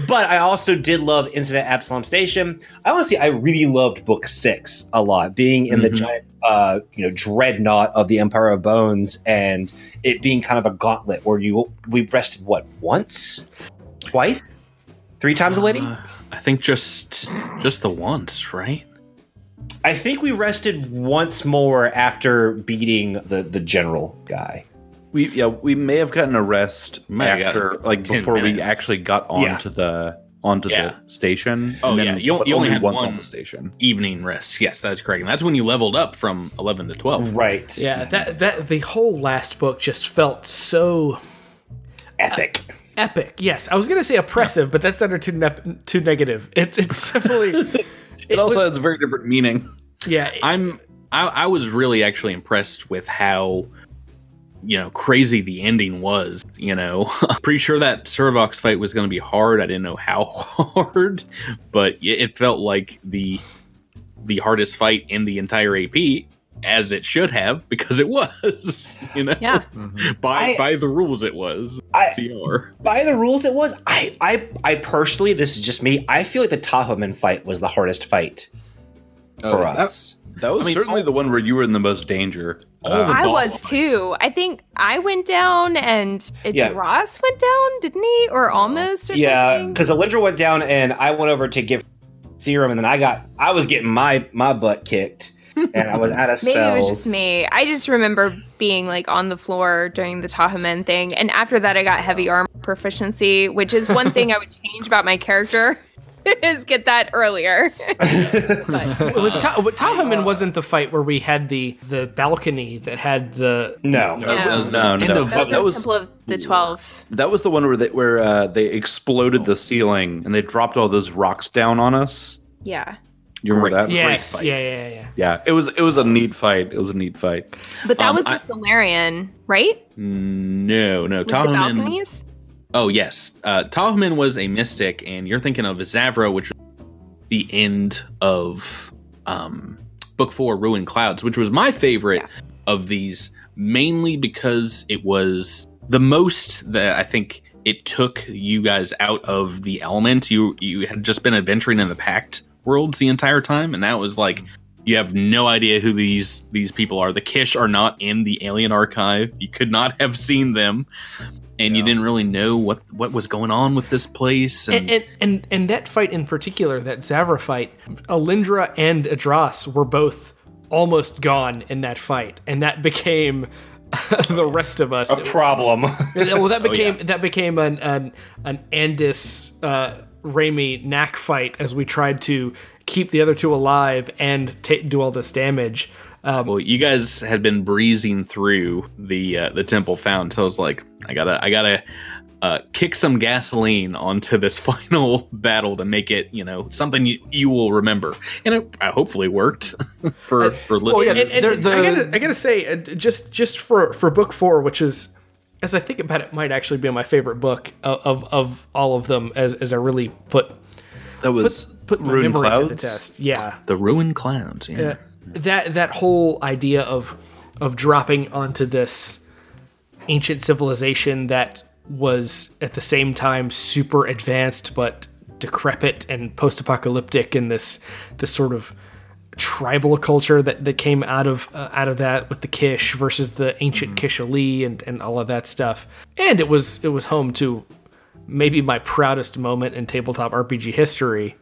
But I also did love Incident at Absalom Station. I honestly, I really loved book six a lot, being in the Mhm. giant, uh, you know, dreadnought of the Empire of Bones, and it being kind of a gauntlet where you we rested what once, twice, three times a lady. Uh, I think just just the once, right? I think we rested once more after beating the the general guy. We yeah we may have gotten a rest Might have after like 10 before we actually got Yeah. onto the onto Yeah. the station. Oh, and yeah, you you only had once one. on the station. Evening rest. Yes, that's correct. And that's when you leveled up from eleven to twelve. Right. Yeah, that that the whole last book just felt so Epic. Epic. Yes, I was gonna say oppressive, but that sounded too ne- too negative. It's it's definitely *laughs* It also has a very different meaning. yeah. I'm I, I was really actually impressed with how you know crazy the ending was. You know, *laughs* I'm pretty sure that Servox fight was going to be hard. I didn't know how *laughs* hard, but it it felt like the the hardest fight in the entire AP, as it should have, because it was. *laughs* You know, Yeah. Mm-hmm. by I- by the rules, it was. I- TR. By the rules, it was. I, I, I personally, this is just me. I feel like the Tahoman fight was the hardest fight oh, for Oh, us. That was I mean, certainly all- the one where you were in the most danger. All the uh, I was fights. too. I think I went down and Yeah. Idras went down, didn't he? Or oh. almost or Yeah, because Alindra went down, and I went over to give serum, and then I got, I was getting my my butt kicked, and I was out of spells. Maybe it was just me. I just remember being like on the floor during the Tahomen thing, and after that, I got heavy armor proficiency, which is one thing I would change about my character. *laughs* is get that earlier. but, *laughs* It was Ta- but Tahoman wasn't the fight where we had the the balcony that had the No, No. That was the No, no, of- that was, that was- Temple of the Twelve. That was the one where they where uh, they exploded the ceiling and they dropped all those rocks down on us. Yeah, You remember Great. that? yes, Great fight. yeah, yeah, yeah. Yeah, it was it was a neat fight. It was a neat fight. but that Um, was the I- Solarian, right? No, no. With the balconies. Oh yes, uh, Talman was a mystic, and you're thinking of Zavra, which was the end of um, Book Four, Ruined Clouds, which was my favorite of these, mainly because it was the most that I think it took you guys out of the element. You you had just been adventuring in the Pact worlds the entire time, and that was like you have no idea who these these people are. The Kish are not in the Alien Archive. You could not have seen them and you didn't really know what what was going on with this place. And, And, and and and that fight in particular, that Zavra fight, Alindra and Adros were both almost gone in that fight, and that became *laughs* the rest of us. a problem. well, that *laughs* became yeah. that became an an an Andis uh, Raimi knack fight as we tried to keep the other two alive and ta do all this damage. Um, well, you guys had been breezing through the uh, the temple fountain, so I was like, I gotta I gotta uh, kick some gasoline onto this *laughs* final battle to make it you know something you, you will remember, and it uh, hopefully worked *laughs* for for Well, yeah, listeners. and, and the- I gotta, I gotta say, uh, just just for for book four, which is, as I think about it, might actually be my favorite book of of, of all of them. As as I really put That was put put my memory to the test. Yeah, the ruined clouds. Yeah. Uh, that that whole idea of of dropping onto this ancient civilization that was at the same time super advanced but decrepit and post-apocalyptic in this this sort of tribal culture that, that came out of uh, out of that with the Kish versus the ancient Kishalee and, and all of that stuff. And it was it was home to maybe my proudest moment in tabletop RPG history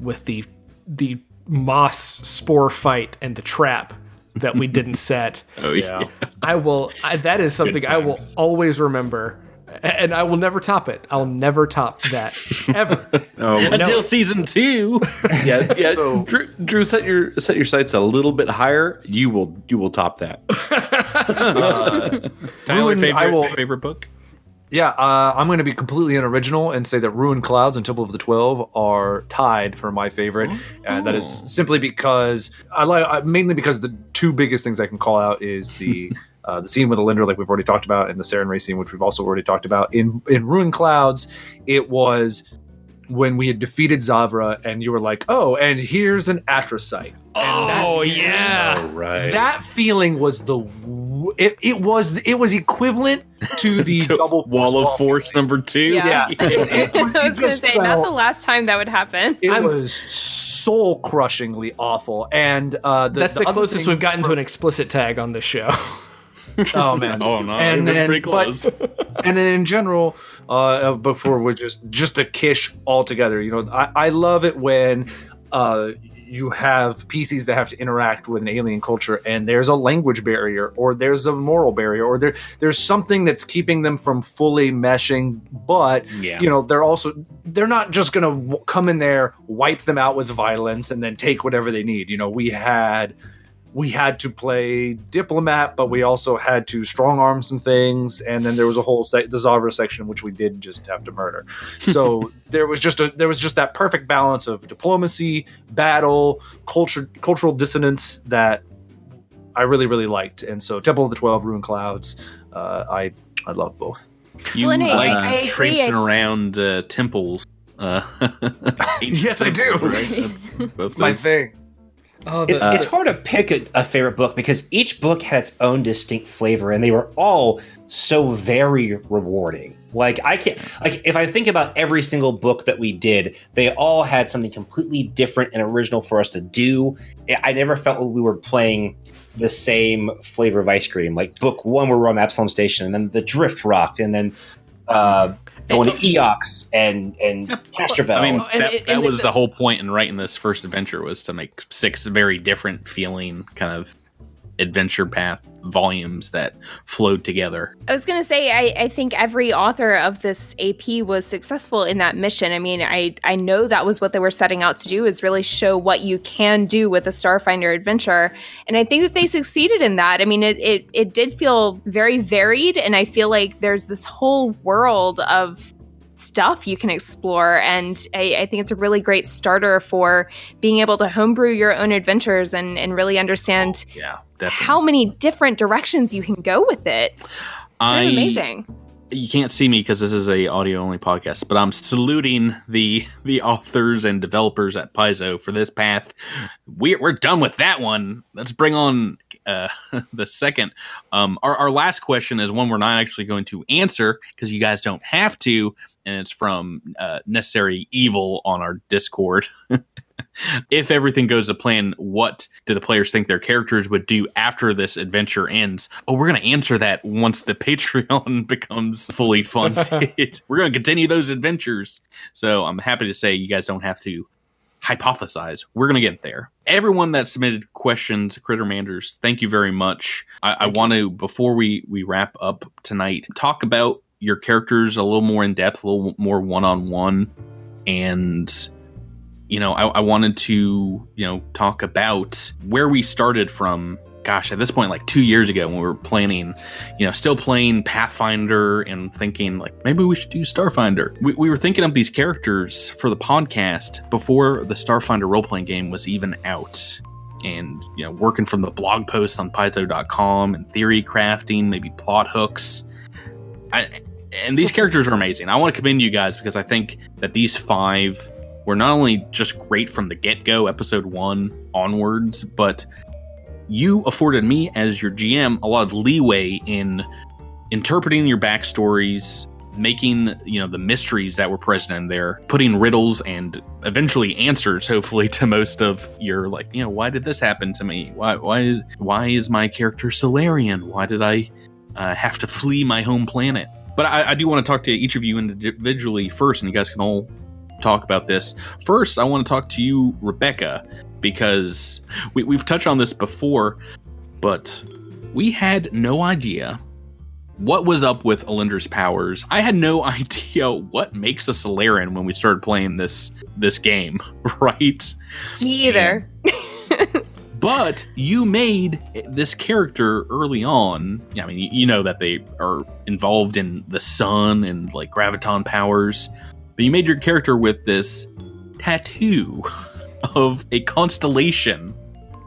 with the the moss spore fight and the trap that we *laughs* didn't set. Oh yeah. I will. I, that is something I will always remember, a- and I will never top it. I'll never top that *laughs* ever. oh *laughs* Until season two. *laughs* yeah yeah. Drew, Drew, set your set your sights a little bit higher. You will you will top that. Tyler, Ruined- favorite I will- favorite book. Yeah, uh, I'm going to be completely unoriginal and say that Ruined Clouds and Temple of the Twelve are tied for my favorite, and that is Oh. simply because I like mainly because the two biggest things I can call out is the Uh, the scene with Alindra, like we've already talked about, and the Sarenrae's scene, which we've also already talked about. In in Ruin Clouds, it was when we had defeated Zavra, and you were like, "Oh, and here's an Atrocyte." And that- Oh yeah. All right. that feeling was the it, it was it was equivalent to *laughs* the To double Wall of Force number two. Yeah. Yeah, *laughs* it, it- I was going to just say, not the last time that would happen. It I'm- was soul crushingly awful, and uh, the, That's the, other closest we've gotten to an explicit tag on this show. *laughs* *laughs* Oh man, Oh no, And then, pretty but- *laughs* and then in general, uh, before we're just just a kish altogether. You know, I, I love it when uh, you have PCs that have to interact with an alien culture, and there's a language barrier, or there's a moral barrier, or there there's something that's keeping them from fully meshing. But yeah. you know, they're also they're not just gonna w- come in there, wipe them out with violence, and then take whatever they need. You know, we had we had to play diplomat, but we also had to strong arm some things, and then there was a whole sec- the Zavra section which we did just have to murder. So *laughs* there was just a there was just that perfect balance of diplomacy, battle, culture, cultural dissonance that I really really liked. And so Temple of the Twelve, Ruin Clouds, uh, I I love both. You Well, and like I- I traipsing around uh, temples. Uh, *laughs* Yes, I do. Right? That's, *laughs* that's My thing. Oh, It's, the, it's hard to pick a, a favorite book because each book had its own distinct flavor, and they were all so very rewarding. Like I can't like if I think about every single book that we did, they all had something completely different and original for us to do. I- never felt like we were playing the same flavor of ice cream. Like book one, we were on Absalom Station, and then the Drift rocked, and then uh, going to Eox and and Castrovel. I mean, and- that, and- that was the- the whole point in writing this first adventure was to make six very different feeling kind of adventure path volumes that flowed together. I was going to say, I, I think every author of this AP was successful in that mission. I mean, I, I know that was what they were setting out to do is really show what you can do with a Starfinder adventure. And I think that they succeeded in that. I mean, it, it, it did feel very varied. And I feel like there's this whole world of stuff you can explore. And I, I think it's a really great starter for being able to homebrew your own adventures and, and really understand Yeah, definitely. how many different directions you can go with it. I, amazing. You can't see me because this is a audio only podcast, but I'm saluting the the authors and developers at Paizo for this path. We're we're done with that one. Let's bring on uh, *laughs* the second. Um, our our last question is one we're not actually going to answer because you guys don't have to, and it's from uh, Necessary Evil on our Discord. *laughs* if everything goes to plan, what do the players think their characters would do after this adventure ends? Oh, we're going to answer that once the *laughs* Patreon *laughs* becomes fully funded. we're going to continue those adventures. So I'm happy to say you guys don't have to hypothesize. We're going to get there. Everyone that submitted questions, Crittermanders, thank you very much. I, I want to, before we, we wrap up tonight, talk about your characters a little more in depth, a little more one on one. And you know, I, I wanted to, you know, talk about where we started from. Gosh, at this point, like two years ago, when we were planning, you know, still playing Pathfinder and thinking, like, maybe we should do Starfinder. We, we were thinking of these characters for the podcast before the Starfinder role playing game was even out. And, you know, working from the blog posts on Paizo.com and theory crafting, maybe plot hooks. I, and these characters are amazing. I want to commend you guys because I think that these five were not only just great from the get go, episode one onwards, but you afforded me as your GM a lot of leeway in interpreting your backstories, making you know the mysteries that were present in there, putting riddles and eventually answers, hopefully, to most of your like, you know, why did this happen to me? Why why why is my character Solarian? Why did I uh, have to flee my home planet? But I, I do want to talk to each of you individually first, and you guys can all talk about this. First, I want to talk to you, Rebecca, because we, we've touched on this before, but we had no idea what was up with Alindra's powers. I had no *laughs* idea what makes a Solarian when we started playing this this game, *laughs* right? Me either. But you made this character early on. I mean, you, know that they are involved in the sun and like graviton powers, but you made your character with this tattoo *laughs* of a constellation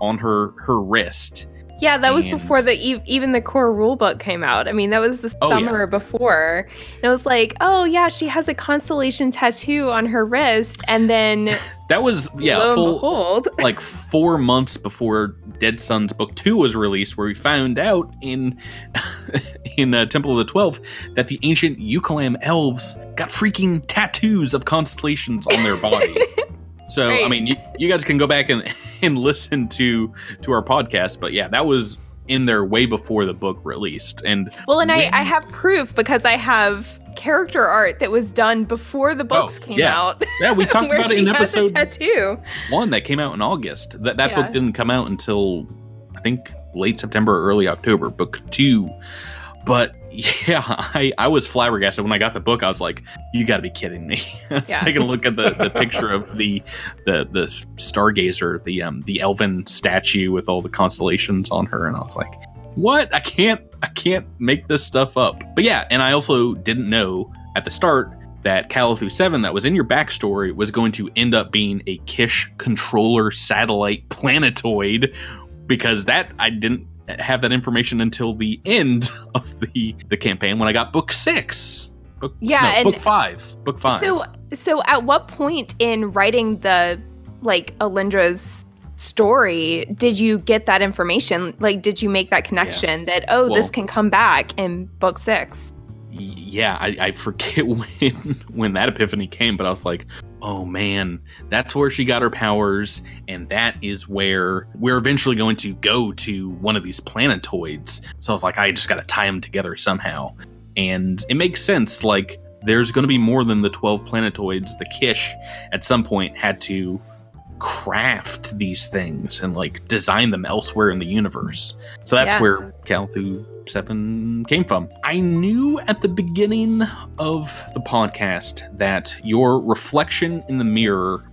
on her her wrist. Yeah, that was And- before the even the core rule book came out. I mean, that was the Oh, yeah. summer before. And it was like, oh yeah, she has a constellation tattoo on her wrist, and then *laughs* That was yeah, lo full behold, *laughs* like four months before Dead Suns Book Two was released, where we found out in *laughs* in uh, Temple of the Twelve that the ancient Eucalam elves got freaking tattoos of constellations on their body. *laughs* so I mean, you, you guys can go back and and listen to to our podcast, but yeah, that was in there way before the book released, and well, and I, I have proof because I have character art that was done before the books came Oh, yeah. out. yeah, we talked *laughs* about it in episode tattoo. one that came out in August. That that Yeah. book didn't come out until I think late September or early October. Book two, but *laughs* yeah, I I was flabbergasted when I got the book. I was like, "You got to be kidding me!" *laughs* I was Yeah. taking a look at the, the picture of the the the stargazer, the um the elven statue with all the constellations on her, and I was like. What? I can't I can't make this stuff up. But yeah, and I also didn't know at the start that Calithu 7 that was in your backstory was going to end up being a Kish controller satellite planetoid because that I didn't have that information until the end *laughs* of the the campaign when I got book 6. Book Yeah, no, and- book 5. Book 5. So, so at what point in writing the like Alindra's story did you get that information? Like, did you make that connection that oh, this can come back in book six? Yeah, I, I forget *laughs* when when that epiphany came, but I was like, oh man, that's where she got her powers, and that is where we're eventually going to go to one of these planetoids. So I was like, I just got to tie them together somehow, and it makes sense. Like, there's going to be more than the twelve planetoids. The Kish at some point had to craft these things and like design them elsewhere in the universe. So that's Yeah. where Calthu 7 came from. I knew at the beginning of the podcast that your reflection in the mirror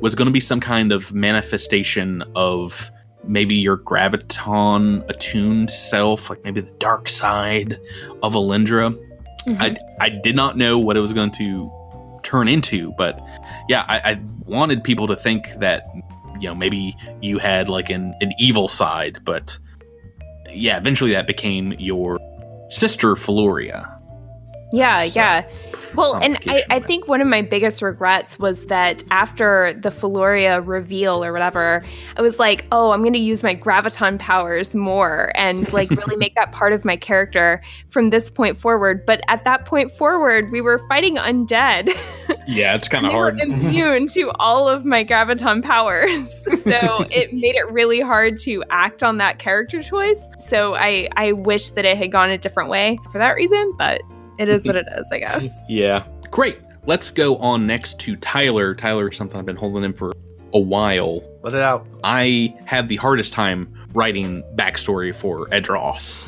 was going to be some kind of manifestation of maybe your graviton attuned self, like maybe the dark side of Alindra. Mm-hmm. I, I did not know what it was going to turn into, but yeah, I, I wanted people to think that you know maybe you had like an, an evil side, but yeah, eventually that became your sister Feloria. Yeah, So, yeah. Well, and I, I think one of my biggest regrets was that after the Feloria reveal or whatever, I was like, oh, I'm going to use my graviton powers more and *laughs* like really make that part of my character from this point forward. But at that point forward, we were fighting undead. *laughs* Yeah, it's kind of hard. *laughs* immune to all of my graviton powers. So it made it really hard to act on that character choice. So I, I wish that it had gone a different way for that reason, but it is what it is, I guess. *laughs* Yeah. Great. Let's go on next to Tyler. Tyler is something I've been holding in for a while. Let it out. I had the hardest time writing backstory for Adros.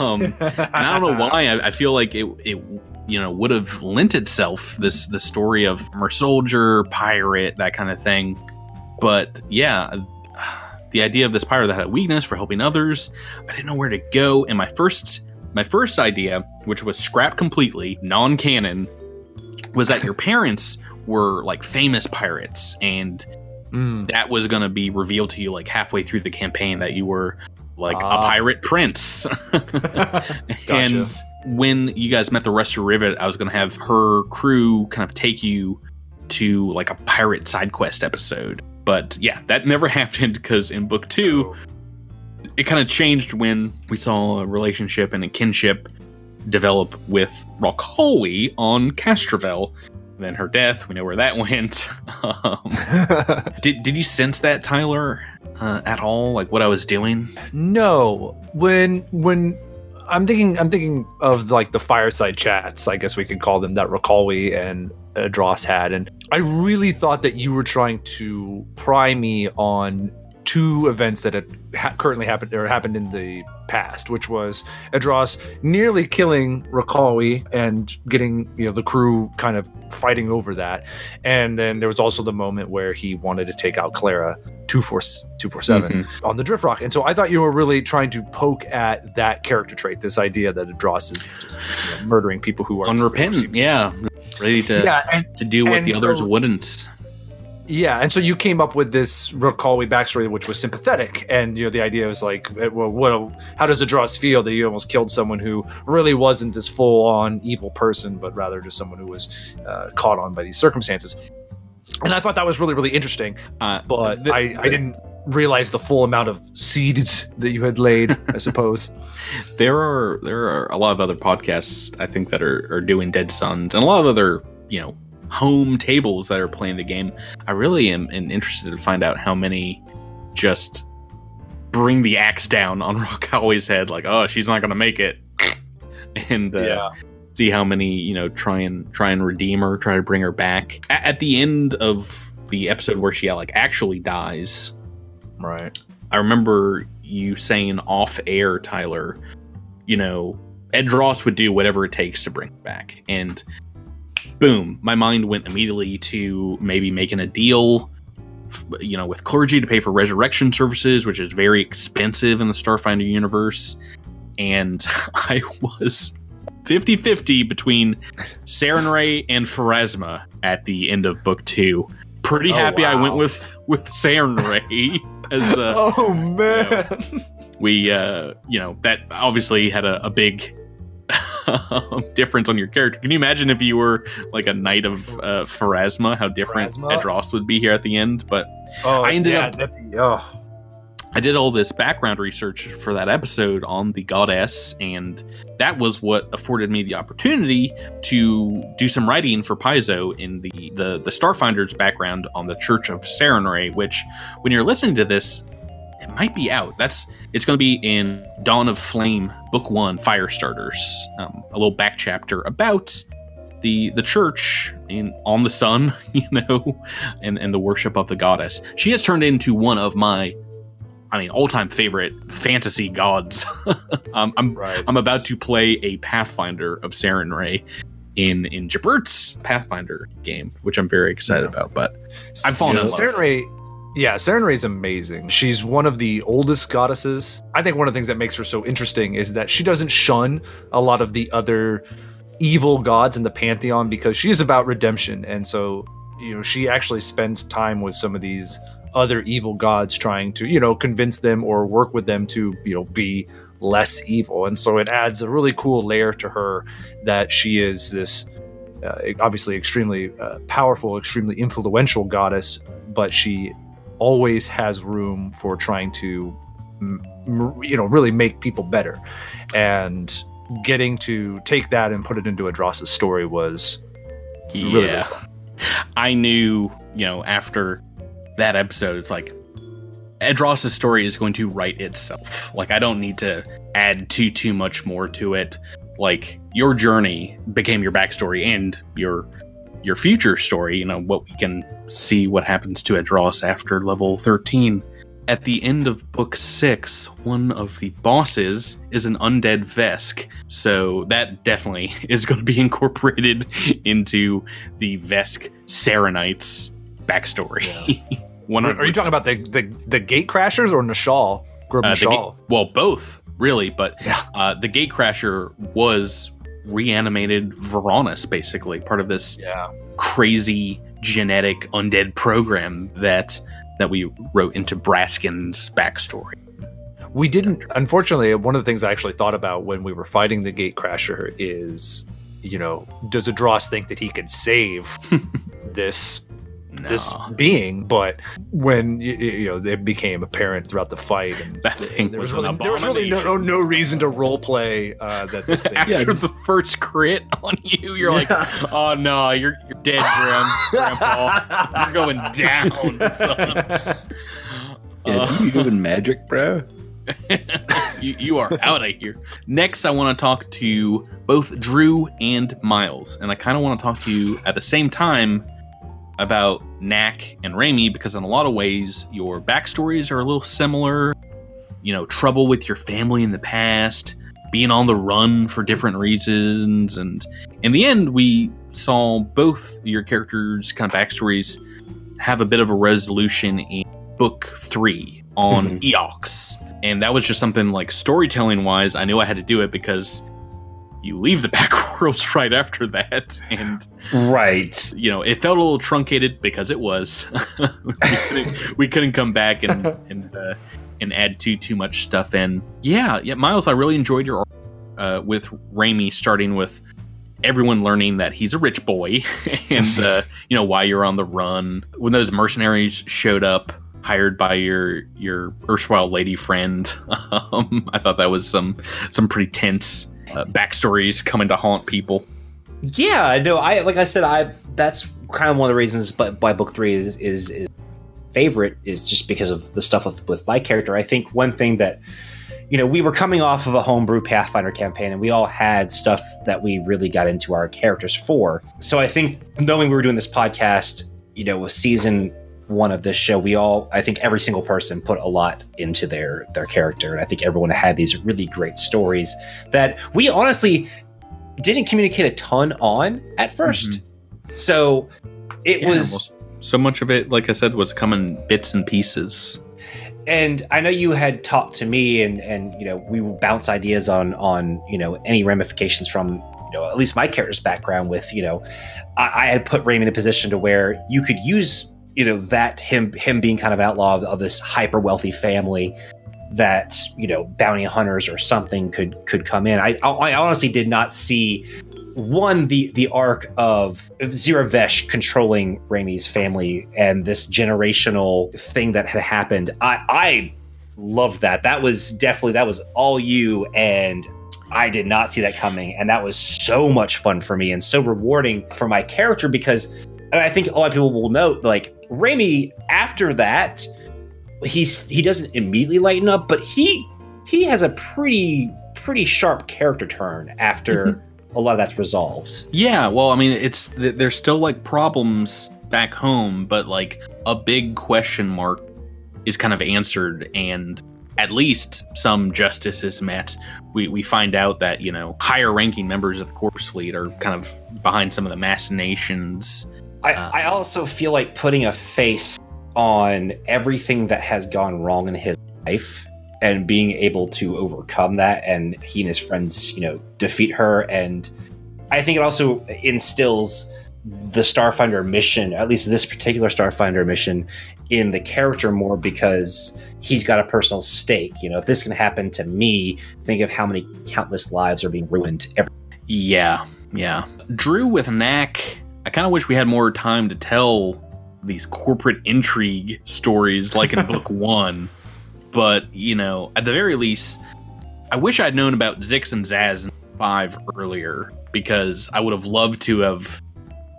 *laughs* um, and I don't know why. I, I feel like it, it, you know, would have lent itself this the story of former soldier, pirate, that kind of thing. But yeah, the idea of this pirate that had a weakness for helping others, I didn't know where to go. And my first, my first idea, which was scrapped completely, non-canon, was that your *laughs* parents were like famous pirates and Mm. that was going to be revealed to you like halfway through the campaign that you were like a Ah. pirate prince. *laughs* *laughs* And when you guys met the rest of Rivet, I was going to have her crew kind of take you to like a pirate side quest episode. But yeah, that never happened because in book two, it kind of changed when we saw a relationship and a kinship develop with Rockholly on Castrovel. Then her death, we know where that *laughs* went. um, *laughs* did did you sense that, Tyler, uh, at all? Like what I was doing? no, when when I'm thinking, I'm thinking of like the fireside chats. I guess we could call them that Rakalwi and uh, Dross had, and I really thought that you were trying to pry me on two events that had ha- currently happened or happened in the past, which was Adros nearly killing Rakalwi and getting you know the crew kind of fighting over that, and then there was also the moment where he wanted to take out Clara two four two four seven mm-hmm. on the drift rock. And so I thought you were really trying to poke at that character trait, this idea that Adros is just you know, murdering people who are Unrepentant, yeah, ready to Yeah, and to do what the others wouldn't. Yeah, and so you came up with this Rokawi backstory, which was sympathetic, and you know the idea was like, eh, well, what? How does Adros feel that you almost killed someone who really wasn't this full-on evil person, but rather just someone who was uh, caught on by these circumstances? And I thought that was really, really interesting, Uh, but the- I, I didn't realize the full amount of seeds that you had laid. I suppose. *laughs* there are there are a lot of other podcasts I think that are, are doing Dead Suns and a lot of other you know home tables that are playing the game. I really am, am interested to find out how many just bring the axe down on *laughs* Rockaway's head, like oh she's not gonna make it, *laughs* and uh, see how many you know try and try and redeem her, try to bring her back. A- at the end of the episode where she like actually dies, right. I remember you saying off air, Tyler, you know, Adros would do whatever it takes to bring it back. And boom, my mind went immediately to maybe making a deal, you know, with clergy to pay for resurrection services, which is very expensive in the Starfinder universe. And *laughs* I was 50 50 between Sarenrae and Pharasma at the end of book two. Pretty Oh, happy I went with with Saren Ray *laughs* as uh, Oh man. we uh you know that obviously had a, a big *laughs* difference on your character can you imagine if you were like a knight of uh pharasma how different Pharasma? Adros would be here at the end but Oh, I ended yeah, up- be- oh. i did all this background research for that episode on the goddess and that was what afforded me the opportunity to do some writing for paizo in the the, the starfinder's background on the church of Sarenrae, which when you're listening to this it might be out. That's it's going to be in Dawn of Flame, Book One, Fire Starters, um, a little back chapter about the the church in on the sun, *laughs* you know, and and the worship of the goddess. She has turned into one of my, I mean, all time favorite fantasy gods. *laughs* um, I'm Right. I'm about to play a Pathfinder of Sarenrae in in Jabert's Pathfinder game, which I'm very excited about. But I've fallen in love. Sarenrae, yeah, Sarenrae is amazing. She's one of the oldest goddesses. I think one of the things that makes her so interesting is that she doesn't shun a lot of the other evil gods in the pantheon because she is about redemption, and so you know she actually spends time with some of these other evil gods trying to you know convince them or work with them to you know be less evil and so it adds a really cool layer to her that she is this uh, obviously extremely uh, powerful, extremely influential goddess, but she always has room for trying to, you know, really make people better. And getting to take that and put it into Adros's story was really, really yeah, fun. *laughs* I knew, you know, after that episode, it's like Adros's story is going to write itself. Like I don't need to add too too much more to it. Like your journey became your backstory and your your future story. You know what we can see what happens to Adros after level thirteen. At the end of book six, one of the bosses is an undead Vesk, so that definitely *laughs* is going to be incorporated *laughs* into the Vesk Sarenites backstory. *laughs* One Are you talking about the, the, the gate crashers or Nashal? Uh, ga- well, both really, but Yeah. uh, the Gatecrasher was reanimated Veronis, basically part of this yeah. crazy genetic undead program that that we wrote into Braskin's backstory. We didn't. Unfortunately, one of the things I actually thought about when we were fighting the gate crasher is, you know, does Adros think that he can save *laughs* this No. this being? But when y- y- you know it became apparent throughout the fight, and That thing there was, was an really, there was really no, no no reason to role play uh, that this *laughs* thing. After Yeah, the first crit on you, you're like, "Oh no, you're you're dead, Grim, Grandpa. You're going down, *laughs* son." Yeah, Uh, you doing magic, bro? *laughs* you, you are out of here. Next, I want to talk to both Drew and Miles, and I kind of want to talk to you at the same time about Knack and Raimi because, in a lot of ways, your backstories are a little similar. You know, trouble with your family in the past, being on the run for different reasons, and in the end, we saw both your characters' kind of backstories have a bit of a resolution in book three on mm-hmm. Eox. And that was just something like storytelling wise, I knew I had to do it because you leave the *laughs* back worlds right after that, and Right. you know it felt a little truncated because it was. *laughs* we, couldn't, we couldn't come back and *laughs* and uh, and add too too much stuff in. Yeah, yeah, Miles, I really enjoyed your uh, with Raimi starting with everyone learning that he's a rich boy and uh, you know why you're on the run when those mercenaries showed up hired by your your erstwhile lady friend um, i thought that was some some pretty tense uh, backstories coming to haunt people Yeah, no, I like I said, I that's kind of one of the reasons but by book three is is, is favorite is just because of the stuff with, with my character. I think one thing that you know, we were coming off of a homebrew Pathfinder campaign and we all had stuff that we really got into our characters for. So I think knowing we were doing this podcast, you know, with season one of this show, we all I think every single person put a lot into their their character. And I think everyone had these really great stories that we honestly didn't communicate a ton on at 1st mm-hmm. So it Yeah, was well, so much of it like i said was coming bits and pieces and I know you had talked to me, and and you know we would bounce ideas on on you know any ramifications from you know at least my character's background. With you know, I, I had put Raymond in a position to where you could use you know that him him being kind of outlaw of, of this hyper wealthy family that you know bounty hunters or something could could come in. I I honestly did not see one the the arc of Ziravesh controlling Raimi's family and this generational thing that had happened. I I loved that. That was definitely that was all you and I did not see that coming and that was so much fun for me and so rewarding for my character because and I think a lot of people will note like Raimi after that he's he doesn't immediately lighten up but he he has a pretty pretty sharp character turn after mm-hmm. a lot of that's resolved. Yeah, well, I mean, it's there's still like problems back home, but like a big question mark is kind of answered, and at least some justice is met. We we find out that you know higher ranking members of the corpse fleet are kind of behind some of the machinations. I, Uh, I also feel like putting a face on everything that has gone wrong in his life and being able to overcome that and he and his friends you know defeat her and i think it also instills the starfinder mission at least this particular starfinder mission in the character more because he's got a personal stake you know if this can happen to me think of how many countless lives are being ruined every Yeah, yeah. Drew with Knack. I kind of wish we had more time to tell these corporate intrigue stories like in book *laughs* one. But, you know, at the very least, I wish I'd known about Zix and Zaz in five earlier because I would have loved to have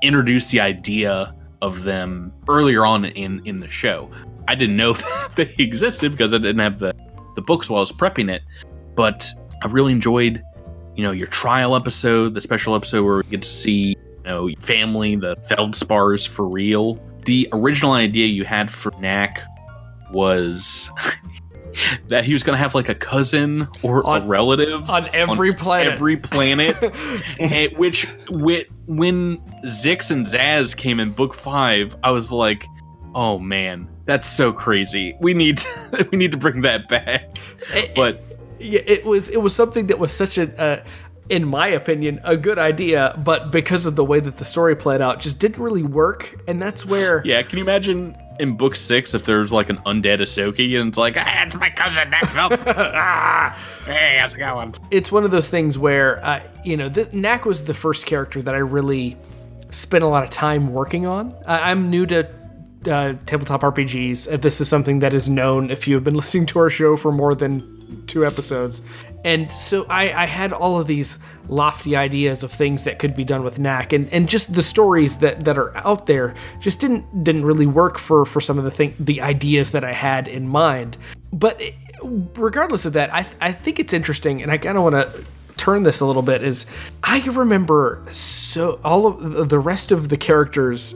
introduced the idea of them earlier on in, in the show. I didn't know that *laughs* they existed because I didn't have the, the books while I was prepping it. But I really enjoyed you know, your trial episode, the special episode where we get to see, know, family, the feldspars for real. The original idea you had for Knack was *laughs* that he was going to have like a cousin or a relative on every planet. every planet, *laughs* and which when Zix and Zaz came in book five, I was like, oh man, that's so crazy. We need to, *laughs* we need to bring that back. But yeah, it was it was something that was such a, uh, in my opinion, a good idea, but because of the way that the story played out, just didn't really work. And that's where Yeah, can you imagine in book six if there's like an undead ysoki and it's like, ah, it's my cousin Phelps. *laughs* ah, hey, how's it going? it's one of those things where uh, you know th- Knack was the first character that I really spent a lot of time working on. I- I'm new to uh, tabletop RPGs. This is something that is known if you have been *laughs* listening to our show for more than two episodes. And so I, I had all of these lofty ideas of things that could be done with Knack, and, and just the stories that, that are out there just didn't didn't really work for for some of the thing the ideas that I had in mind. But regardless of that, I I think it's interesting, and I kind of want to turn this a little bit. Is I remember so all of the rest of the characters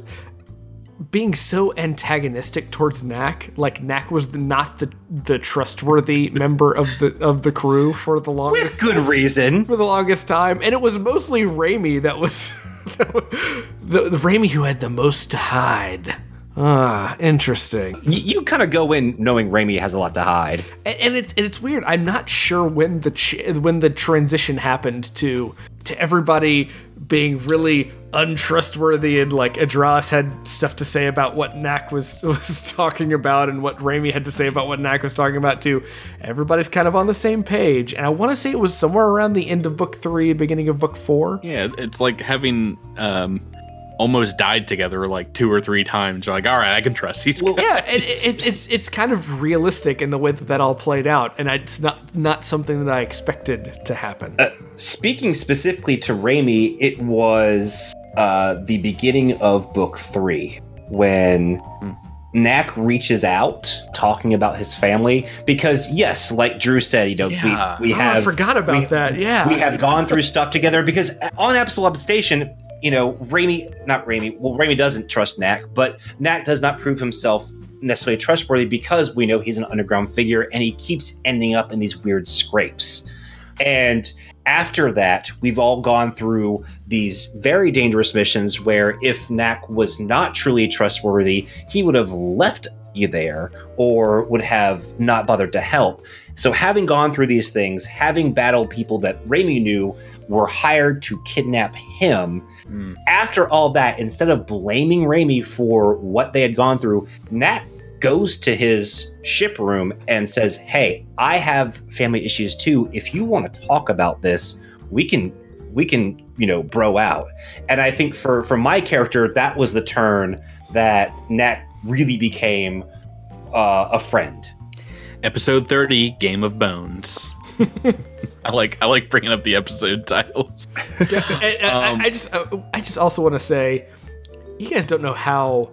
being so antagonistic towards Knack, like Knack was the, not the the trustworthy *laughs* member of the of the crew for the with longest good reason for the longest time, and it was mostly Raimi *laughs* that was the, the Raimi who had the most to hide. Ah, interesting. You, you kind of go in knowing Raimi has a lot to hide. And, and it's and it's weird. I'm not sure when the ch- when the transition happened to to everybody being really untrustworthy and like Adros had stuff to say about what Knack was *laughs* was talking about and what Raimi had to say about what Knack was talking about too. Everybody's kind of on the same page, and I want to say it was somewhere around the end of book three, beginning of book four. Yeah, it's like having um, almost died together like two or three times. You're like, all right, I can trust these guys. Yeah, it, it, it's it's it's kind of realistic in the way that that all played out, and it's not not something that I expected to happen. Speaking specifically to Raimi, it was uh, the beginning of book three when Knack reaches out talking about his family because yes, like Drew said, you know, Yeah. we, we Oh, have I forgot about we- that. Yeah, we have gone through stuff together because on Absalom Station, you know, Raimi, not Raimi, well, Raimi doesn't trust Knack, but Knack does not prove himself necessarily trustworthy because we know he's an underground figure and he keeps ending up in these weird scrapes. And after that, we've all gone through these very dangerous missions where if Knack was not truly trustworthy, he would have left you there or would have not bothered to help. So, having gone through these things, having battled people that Raimi knew were hired to kidnap him, Mm. after all that, instead of blaming Raimi for what they had gone through, Nat goes to his ship room and says, Hey, I have family issues too. If you want to talk about this, we can we can, you know, bro out. And I think for for my character, that was the turn that Nat really became uh, a friend. Episode thirty, Game of Bones. *laughs* I like I like bringing up the episode titles. And- and I- Um, I, just I just also want to say, you guys don't know how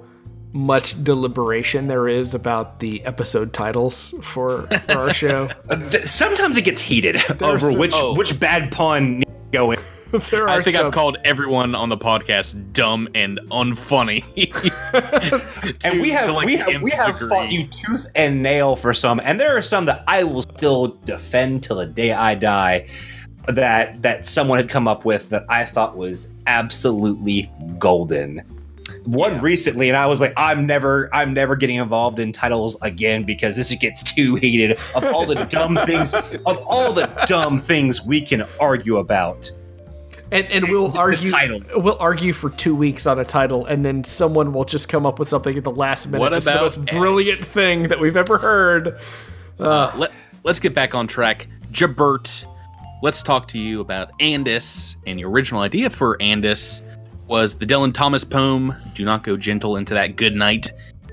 much deliberation there is about the episode titles for, for our show. *laughs* Uh, Sometimes it gets heated over some- which oh. which bad pun needs to go in. *laughs* there are I think some, I've called everyone on the podcast dumb and unfunny. *laughs* and we have to, like, we have we have fought you tooth and nail for some, and there are some that I will still defend till the day I die. That that someone had come up with that I thought was absolutely golden. One Yeah. recently, and I was like, I'm never, I'm never getting involved in titles again because this gets too heated. Of all the *laughs* dumb things, of all the dumb things we can argue about, and, and we'll argue we'll argue for two weeks on a title, and then someone will just come up with something at the last minute. What It's the most brilliant thing that we've ever heard. Uh, let, let's get back on track. Jabert, let's talk to you about Andis. And your original idea for Andis was the Dylan Thomas poem, Do Not Go Gentle Into That Good Night.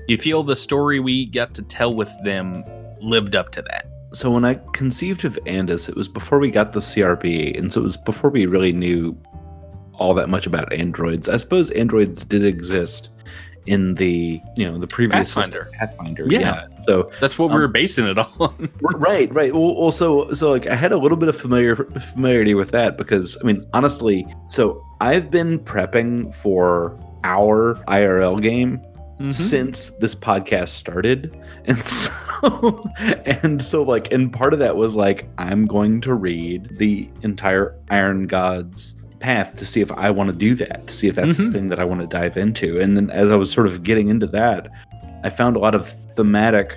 You feel the story we got to tell with them lived up to that? So when I conceived of Andis, it was before we got the CRB, and so it was before we really knew all that much about androids. I suppose androids did exist in the you know the previous Pathfinder. Pathfinder. Yeah. Yeah. So That's what we Um, were basing it on. *laughs* right, right. Well, also, so like I had a little bit of familiar familiarity with that because I mean, honestly, so I've been prepping for our IRL game Mhm. since this podcast started *laughs* and so and so like and part of that was like i'm going to read the entire iron gods path to see if i want to do that to see if that's Mhm. the thing that i want to dive into and then as i was sort of getting into that i found a lot of thematic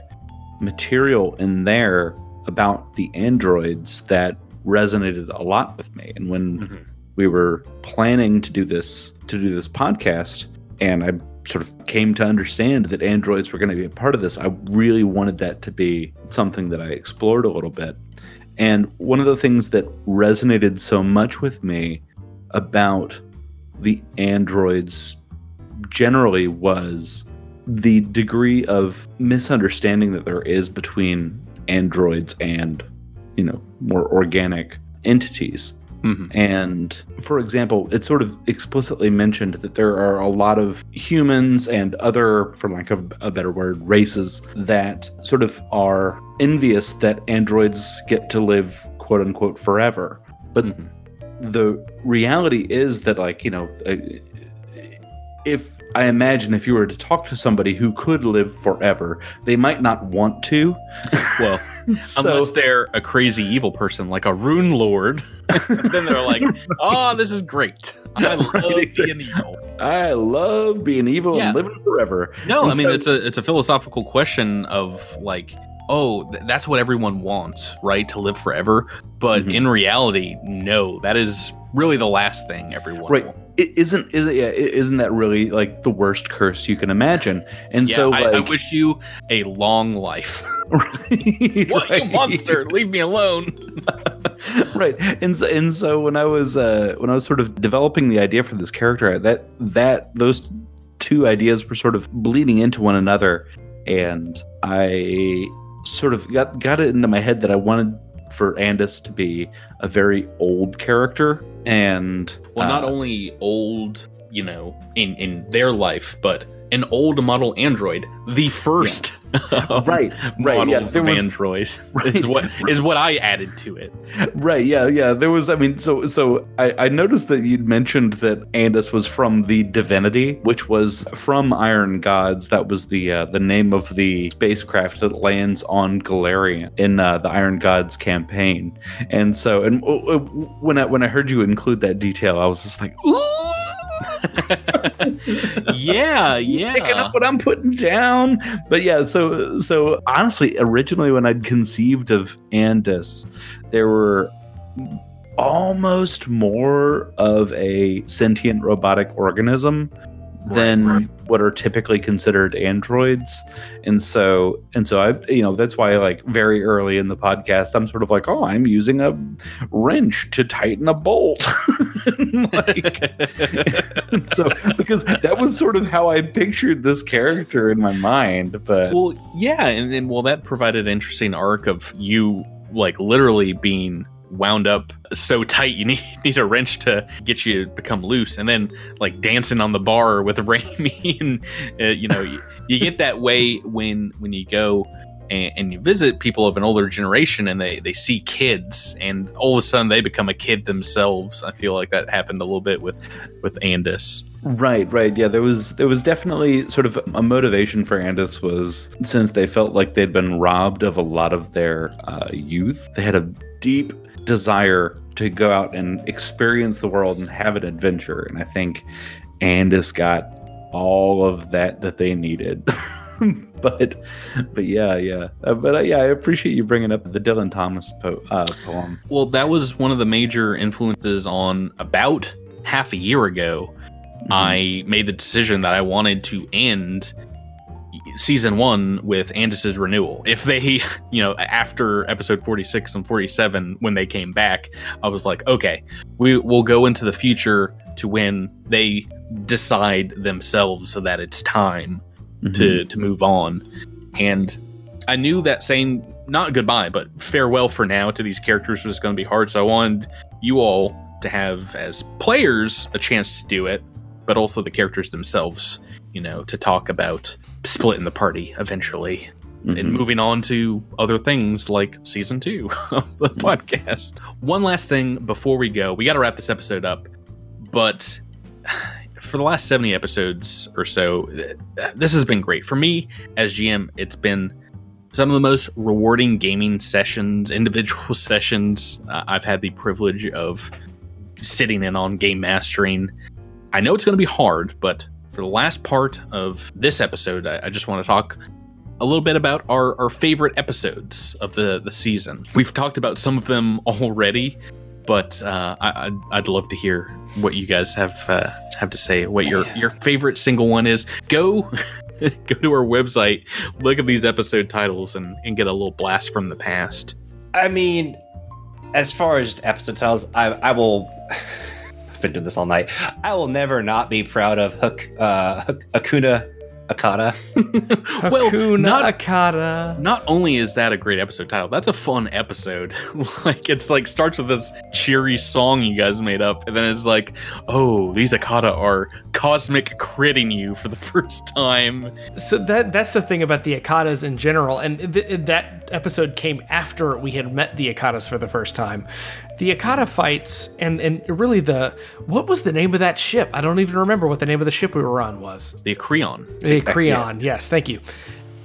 material in there about the androids that resonated a lot with me and when Mhm. we were planning to do this to do this podcast and i sort of came to understand that androids were going to be a part of this i really wanted that to be something that i explored a little bit. And one of the things that resonated so much with me about the androids generally was the degree of misunderstanding that there is between androids and you know more organic entities Mhm. and for example, it's sort of explicitly mentioned that there are a lot of humans and other, for lack of a better word, races that sort of are envious that androids get to live quote unquote forever. But Mhm. the reality is that, like, you know, uh, if I imagine if you were to talk to somebody who could live forever, they might not want to. *laughs* Well, *laughs* So- Unless they're a crazy evil person like a rune lord, *laughs* then they're like, "Oh, this is great. I *laughs* love being evil." I love being evil Yeah. and living forever. No, And I mean so- it's a it's a philosophical question of like, oh, th- that's what everyone wants, right? To live forever. But Mhm. in reality, no, that is really the last thing everyone Right. wants. It isn't is it, yeah, isn't that really like the worst curse you can imagine? And Yeah, so I, like I wish you a long life. *laughs* *laughs* right, what right. monster? Leave me alone. *laughs* right and so, and so when i was uh when i was sort of developing the idea for this character that that those two ideas were sort of bleeding into one another and i sort of got got it into my head that i wanted for andis to be a very old character and Well, not uh, only old, you know, in in their life, but an old model android, the first um, *laughs* *laughs* right right yeah models there of was, android *laughs* Right. is what is what I added to it. Right. Yeah. Yeah. There was. I mean, so so I, I noticed that you'd mentioned that Andis was from the Divinity, which was from Iron Gods. That was the uh, the name of the spacecraft that lands on Golarion in uh, the Iron Gods campaign. And so, and uh, when I when I heard you include that detail, I was just like, ooh. Yeah, *laughs* yeah. Picking up what I'm putting down, but yeah. So, so honestly, originally when I'd conceived of Andis, there were almost more of a sentient robotic organism than what are typically considered androids. And so and so i you know that's why like very early in the podcast i'm sort of like oh i'm using a wrench to tighten a bolt. *laughs* Like *laughs* so because that was sort of how i pictured this character in my mind but well, yeah, and, and well, that provided an interesting arc of you like literally being wound up so tight you *laughs* need need a wrench to get you to become loose, and then like dancing on the bar with *laughs* Raimi, and uh, you know you, you get that way when when you go. And, and you visit people of an older generation and they, they see kids and all of a sudden they become a kid themselves. I feel like that happened a little bit with with Andis. Right, right. Yeah, there was there was definitely sort of a motivation for Andis was since they felt like they'd been robbed of a lot of their uh, youth. They had a deep desire to go out and experience the world and have an adventure, and I think Andis got all of that that they needed. *laughs* but but yeah, yeah. Uh, but uh, yeah, I appreciate you bringing up the Dylan Thomas po- uh, poem. Well, that was one of the major influences on about half a year ago. Mm-hmm. I made the decision that I wanted to end season one with Andis's renewal. If they, *laughs* you know, after episode 46 and 47, when they came back, I was like, okay, we will go into the future to when they decide themselves so that it's time Mm-hmm. to to move on. And I knew that saying not goodbye, but farewell for now to these characters was going to be hard. So I wanted you all to have, as players, a chance to do it, but also the characters themselves, you know, to talk about splitting the party eventually and Mhm. moving on to other things like season two *laughs* of the podcast. One last thing before we go, we got to wrap this episode up, but *sighs* for the last 70 episodes or so, this has been great. For me as GM, it's been some of the most rewarding gaming sessions, individual *laughs* sessions uh, I've had the privilege of sitting in on game mastering. I know it's going to be hard, but for the last part of this episode, I, I just want to talk a little bit about our, our favorite episodes of the, the season. We've talked about some of them already, but uh, I, I'd, I'd love to hear what you guys have uh, have to say. What your your favorite single one is? Go *laughs* go to our website, look at these episode titles, and, and get a little blast from the past. I mean, as far as episode titles, I, I will. I've been doing this all night. I will never not be proud of Hook, uh, Hook, Akuna Akata. *laughs* well, Hakuna not Akata. not only is that a great episode title, that's a fun episode. *laughs* like it's like starts with this cheery song you guys made up, and then it's like, oh, these Akata are cosmic critting you for the *laughs* first time. So that that's the thing about the Akatas in general, and th- that episode came after we had met the Akatas for the first time. The Akata fights, and and really the what was the name of that ship? I don't even remember what the name of the ship we were on was. The Creon. The Creon, yes, thank you.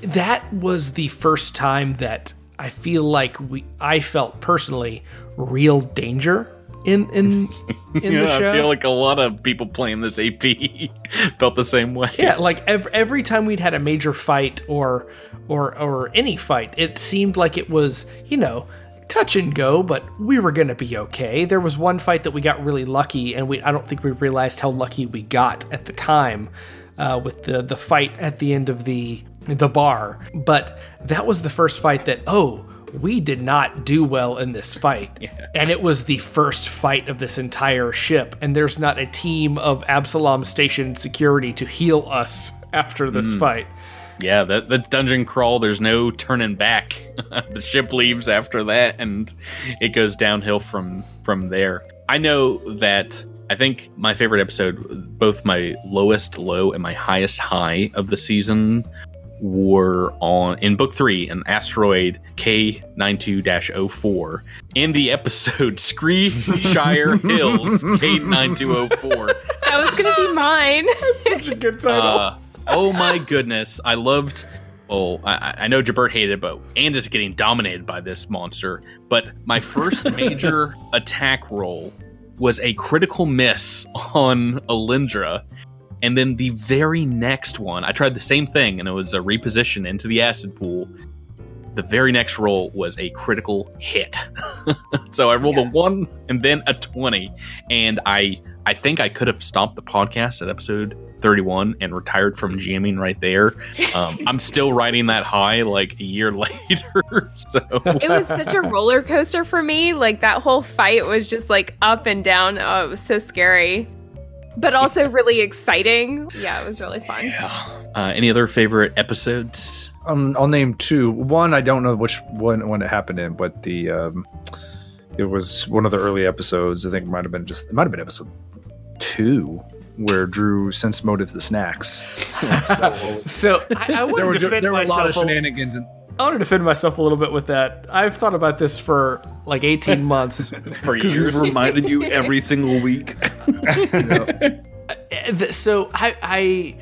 That was the first time that I feel like we I felt personally real danger in in *laughs* in the show. I feel like a lot of people playing this AP *laughs* felt the same way. Yeah, like every, every time we'd had a major fight or or or any fight, it seemed like it was, you know, touch and go, but we were going to be okay. There was one fight that we got really lucky and we I don't think we realized how lucky we got at the time uh, with the the fight at the end of the the bar. But that was the first fight that oh, we did not do well in this fight. And it was the first fight of this entire ship. And there's not a team of Absalom Station security to heal us after this fight. Yeah, the, the dungeon crawl, there's no turning back. *laughs* the ship leaves after that and it goes downhill from from there. I know that I think my favorite episode, both my lowest low and my highest high of the season were on in book 3 an asteroid K92-04 In the episode *laughs* Screeshire Hills *laughs* K9204 That was gonna be mine. That's Such a good title. uh, oh my goodness, I loved. Oh, I, I know Jabert hated it, but and is getting dominated by this monster. But my first *laughs* major attack roll was a critical miss on Alindra. And then the very next one, I tried the same thing, and it was a reposition into the acid pool. The very next roll was a critical hit. *laughs* so I rolled a one and then a twenty, and I I think I could have stopped the podcast at episode 31 and retired from GMing right there. Um, I'm still riding that high like a year *laughs* later. so it was such a roller coaster for me. Like that whole fight was just like up and down. Oh, it was so scary, but also really exciting. Yeah, it was really fun. uh, any other favorite episodes? Um, I'll name two. One, I don't know which one when it happened in, but the um, it was one of the early episodes. I think it might have been just it might have been episode two where Drew sense motive the snacks. so I, I want there to were, defend there were a lot of myself. a- shenanigans. And, I want to defend myself a little bit with that. I've thought about this for like 18 *laughs* months. For Because years. we've reminded you every *laughs* single week. *laughs* Uh, th- so I, I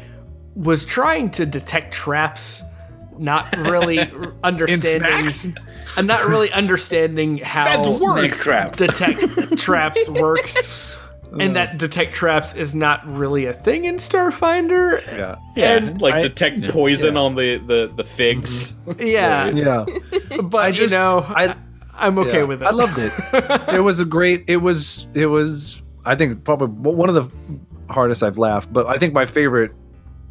was trying to detect traps, not really understanding. snacks? I'm not really understanding how That's work. trap. detect traps works, and that detect traps is not really a thing in Starfinder. yeah, yeah, and like I- detect poison on the, the, the figs. Mm-hmm. *laughs* Yeah, yeah. but just- you know, I- I, I'm okay Yeah, with it. I loved it. *laughs* it was a great. It was. It was. I think probably one of the hardest I've laughed. But I think my favorite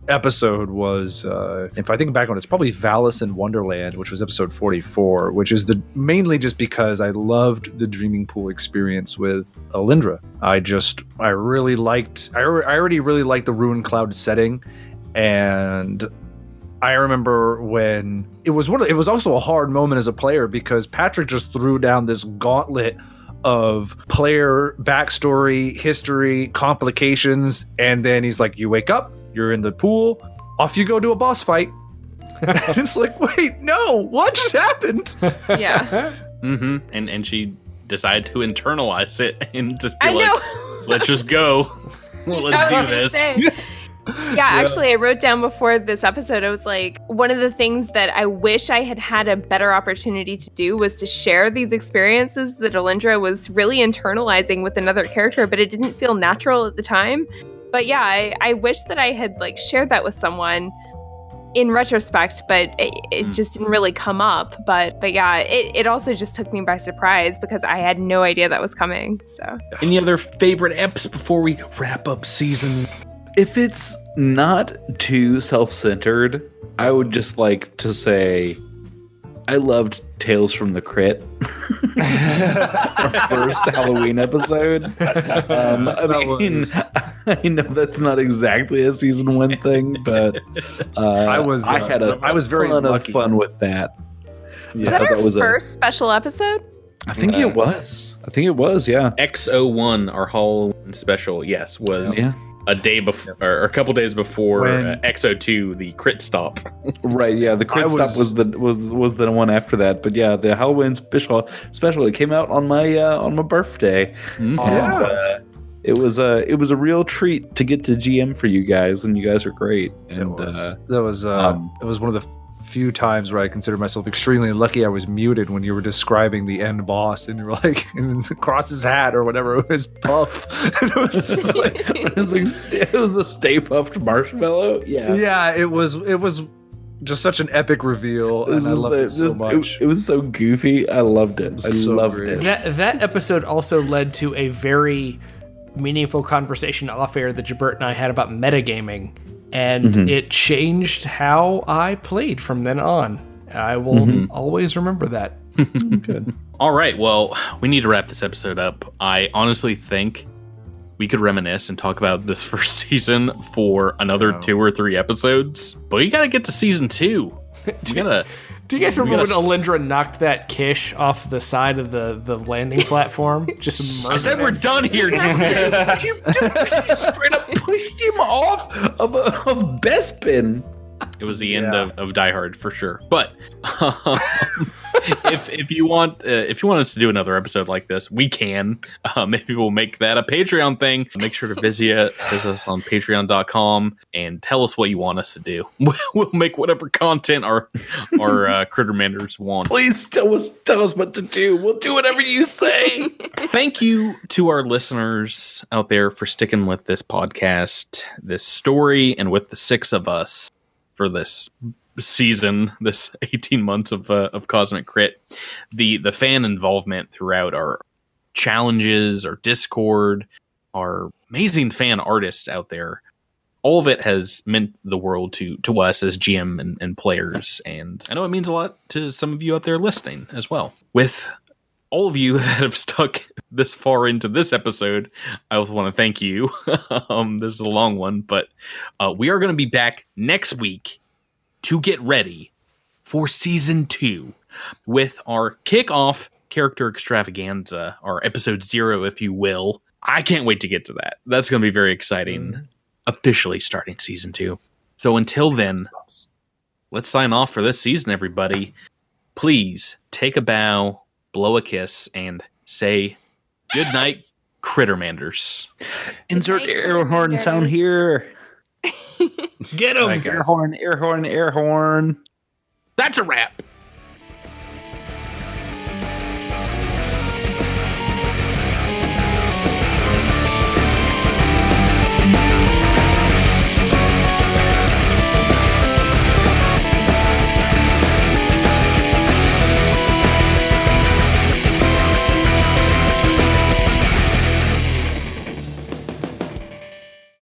episode was, uh, if I think back on it, it's probably Valis in Wonderland, which was episode forty-four. Which is the mainly just because I loved the Dreaming Pool experience with Alindra. I just, I really liked. I, I already really liked the Ruin Cloud setting, and I remember when it was one. Of, it was also a hard moment as a player because Patrick just threw down this gauntlet of player backstory, history, complications, and then he's like, "You wake up, you're in the pool, off you go to a boss fight." and *laughs* *laughs* it's like, wait, no, what just happened? *laughs* Yeah, mm-hmm. And and she decided to internalize it and to be I like, know. let's just go. well, Let's do this. say. Yeah, actually, I wrote down before this episode, I was like, one of the things that I wish I had had a better opportunity to do was to share these experiences that Alindra was really internalizing with another character, but it didn't feel natural at the time. But yeah, I, I wish that I had like shared that with someone in retrospect, but it, it Mm. just didn't really come up. But but yeah, it, it also just took me by surprise because I had no idea that was coming. So *sighs* Any other favorite eps before we wrap up season? If it's not too self-centered, I would just like to say I loved Tales from the Crit, *laughs* Our first Halloween episode. Um, I That mean, was- *laughs* I know that's not exactly a season one thing, but uh, I was, I uh, had a I was very ton lucky. of fun with that. is Yeah, that our that was a- first special episode? I think Uh, it was. I think it was. Yeah. X01, our Halloween special, yes, was Yeah. A day before, or a couple days before When- uh, XO2, the crit stop. *laughs* Right, yeah. The crit I stop was- was the was was the one after that, but yeah, the Halloween special special it came out on my uh, on my birthday. Mhm. And, Yeah. uh, it was a it was a real treat to get to GM for you guys, and you guys are great. It And was, uh, that was uh, um, it was one of the few times where I consider myself extremely lucky I was muted when you were describing the end boss and you were like *laughs* and across his hat or whatever *laughs* it was puff. *laughs* it was just like, it was like it was the Stay Puft marshmallow. Yeah. yeah, it was it was just such an epic reveal and I is loved the- it so this- much. It, it was so goofy. I loved it. was I so loved great. it. That that episode also led to a very meaningful conversation off air that Jabert and I had about metagaming, and Mm-hmm. it changed how I played from then on. I will Mm-hmm. always remember that. *laughs* Good. All right. Well, we need to wrap this episode up. I honestly think we could reminisce and talk about this *laughs* first season for another No. two or three episodes, but we got to get to season two. We gotta. *laughs* Do you guys remember when gotta Alindra knocked that Kish off the side of the, the landing platform? *laughs* Just I said we're murdered him. done here. *laughs* *laughs* Straight up pushed him off of, of Bespin. It was the end Yeah. of, of Die Hard for sure. But um, if if you want uh, if you want us to do another episode like this, we can. Uh, maybe we'll make that a Patreon thing. Make sure to visit visit us on Patreon.com and tell us what you want us to do. *laughs* We'll make whatever content our our uh, Crittermanders want. Please tell us tell us what to do. We'll do whatever you say. Thank you to our listeners out there for sticking with this podcast, this story, and with the six of us for this season, this *laughs* 18 months of uh, of Cosmic Crit. The the fan involvement throughout our challenges, our Discord, our amazing fan artists out there. All of it has meant the world to to us as GM and, and players, and I know it means a lot to some of you out there listening as well. With all of you *laughs* that have stuck this far into this episode, I also want to thank you. *laughs* um, this is a long one, but uh, we are going to be back next week to get ready for season two with our kickoff character extravaganza, our episode zero, if you will. I can't wait to get to that. That's going to be very exciting. Mm-hmm. Officially starting season two. So until then, let's sign off for this season, everybody. Please take a bow, blow a kiss, and say good night, Crittermanders. Insert night, air horn sound here. Get him! Thank you. Air horn, air horn, air horn. That's a wrap.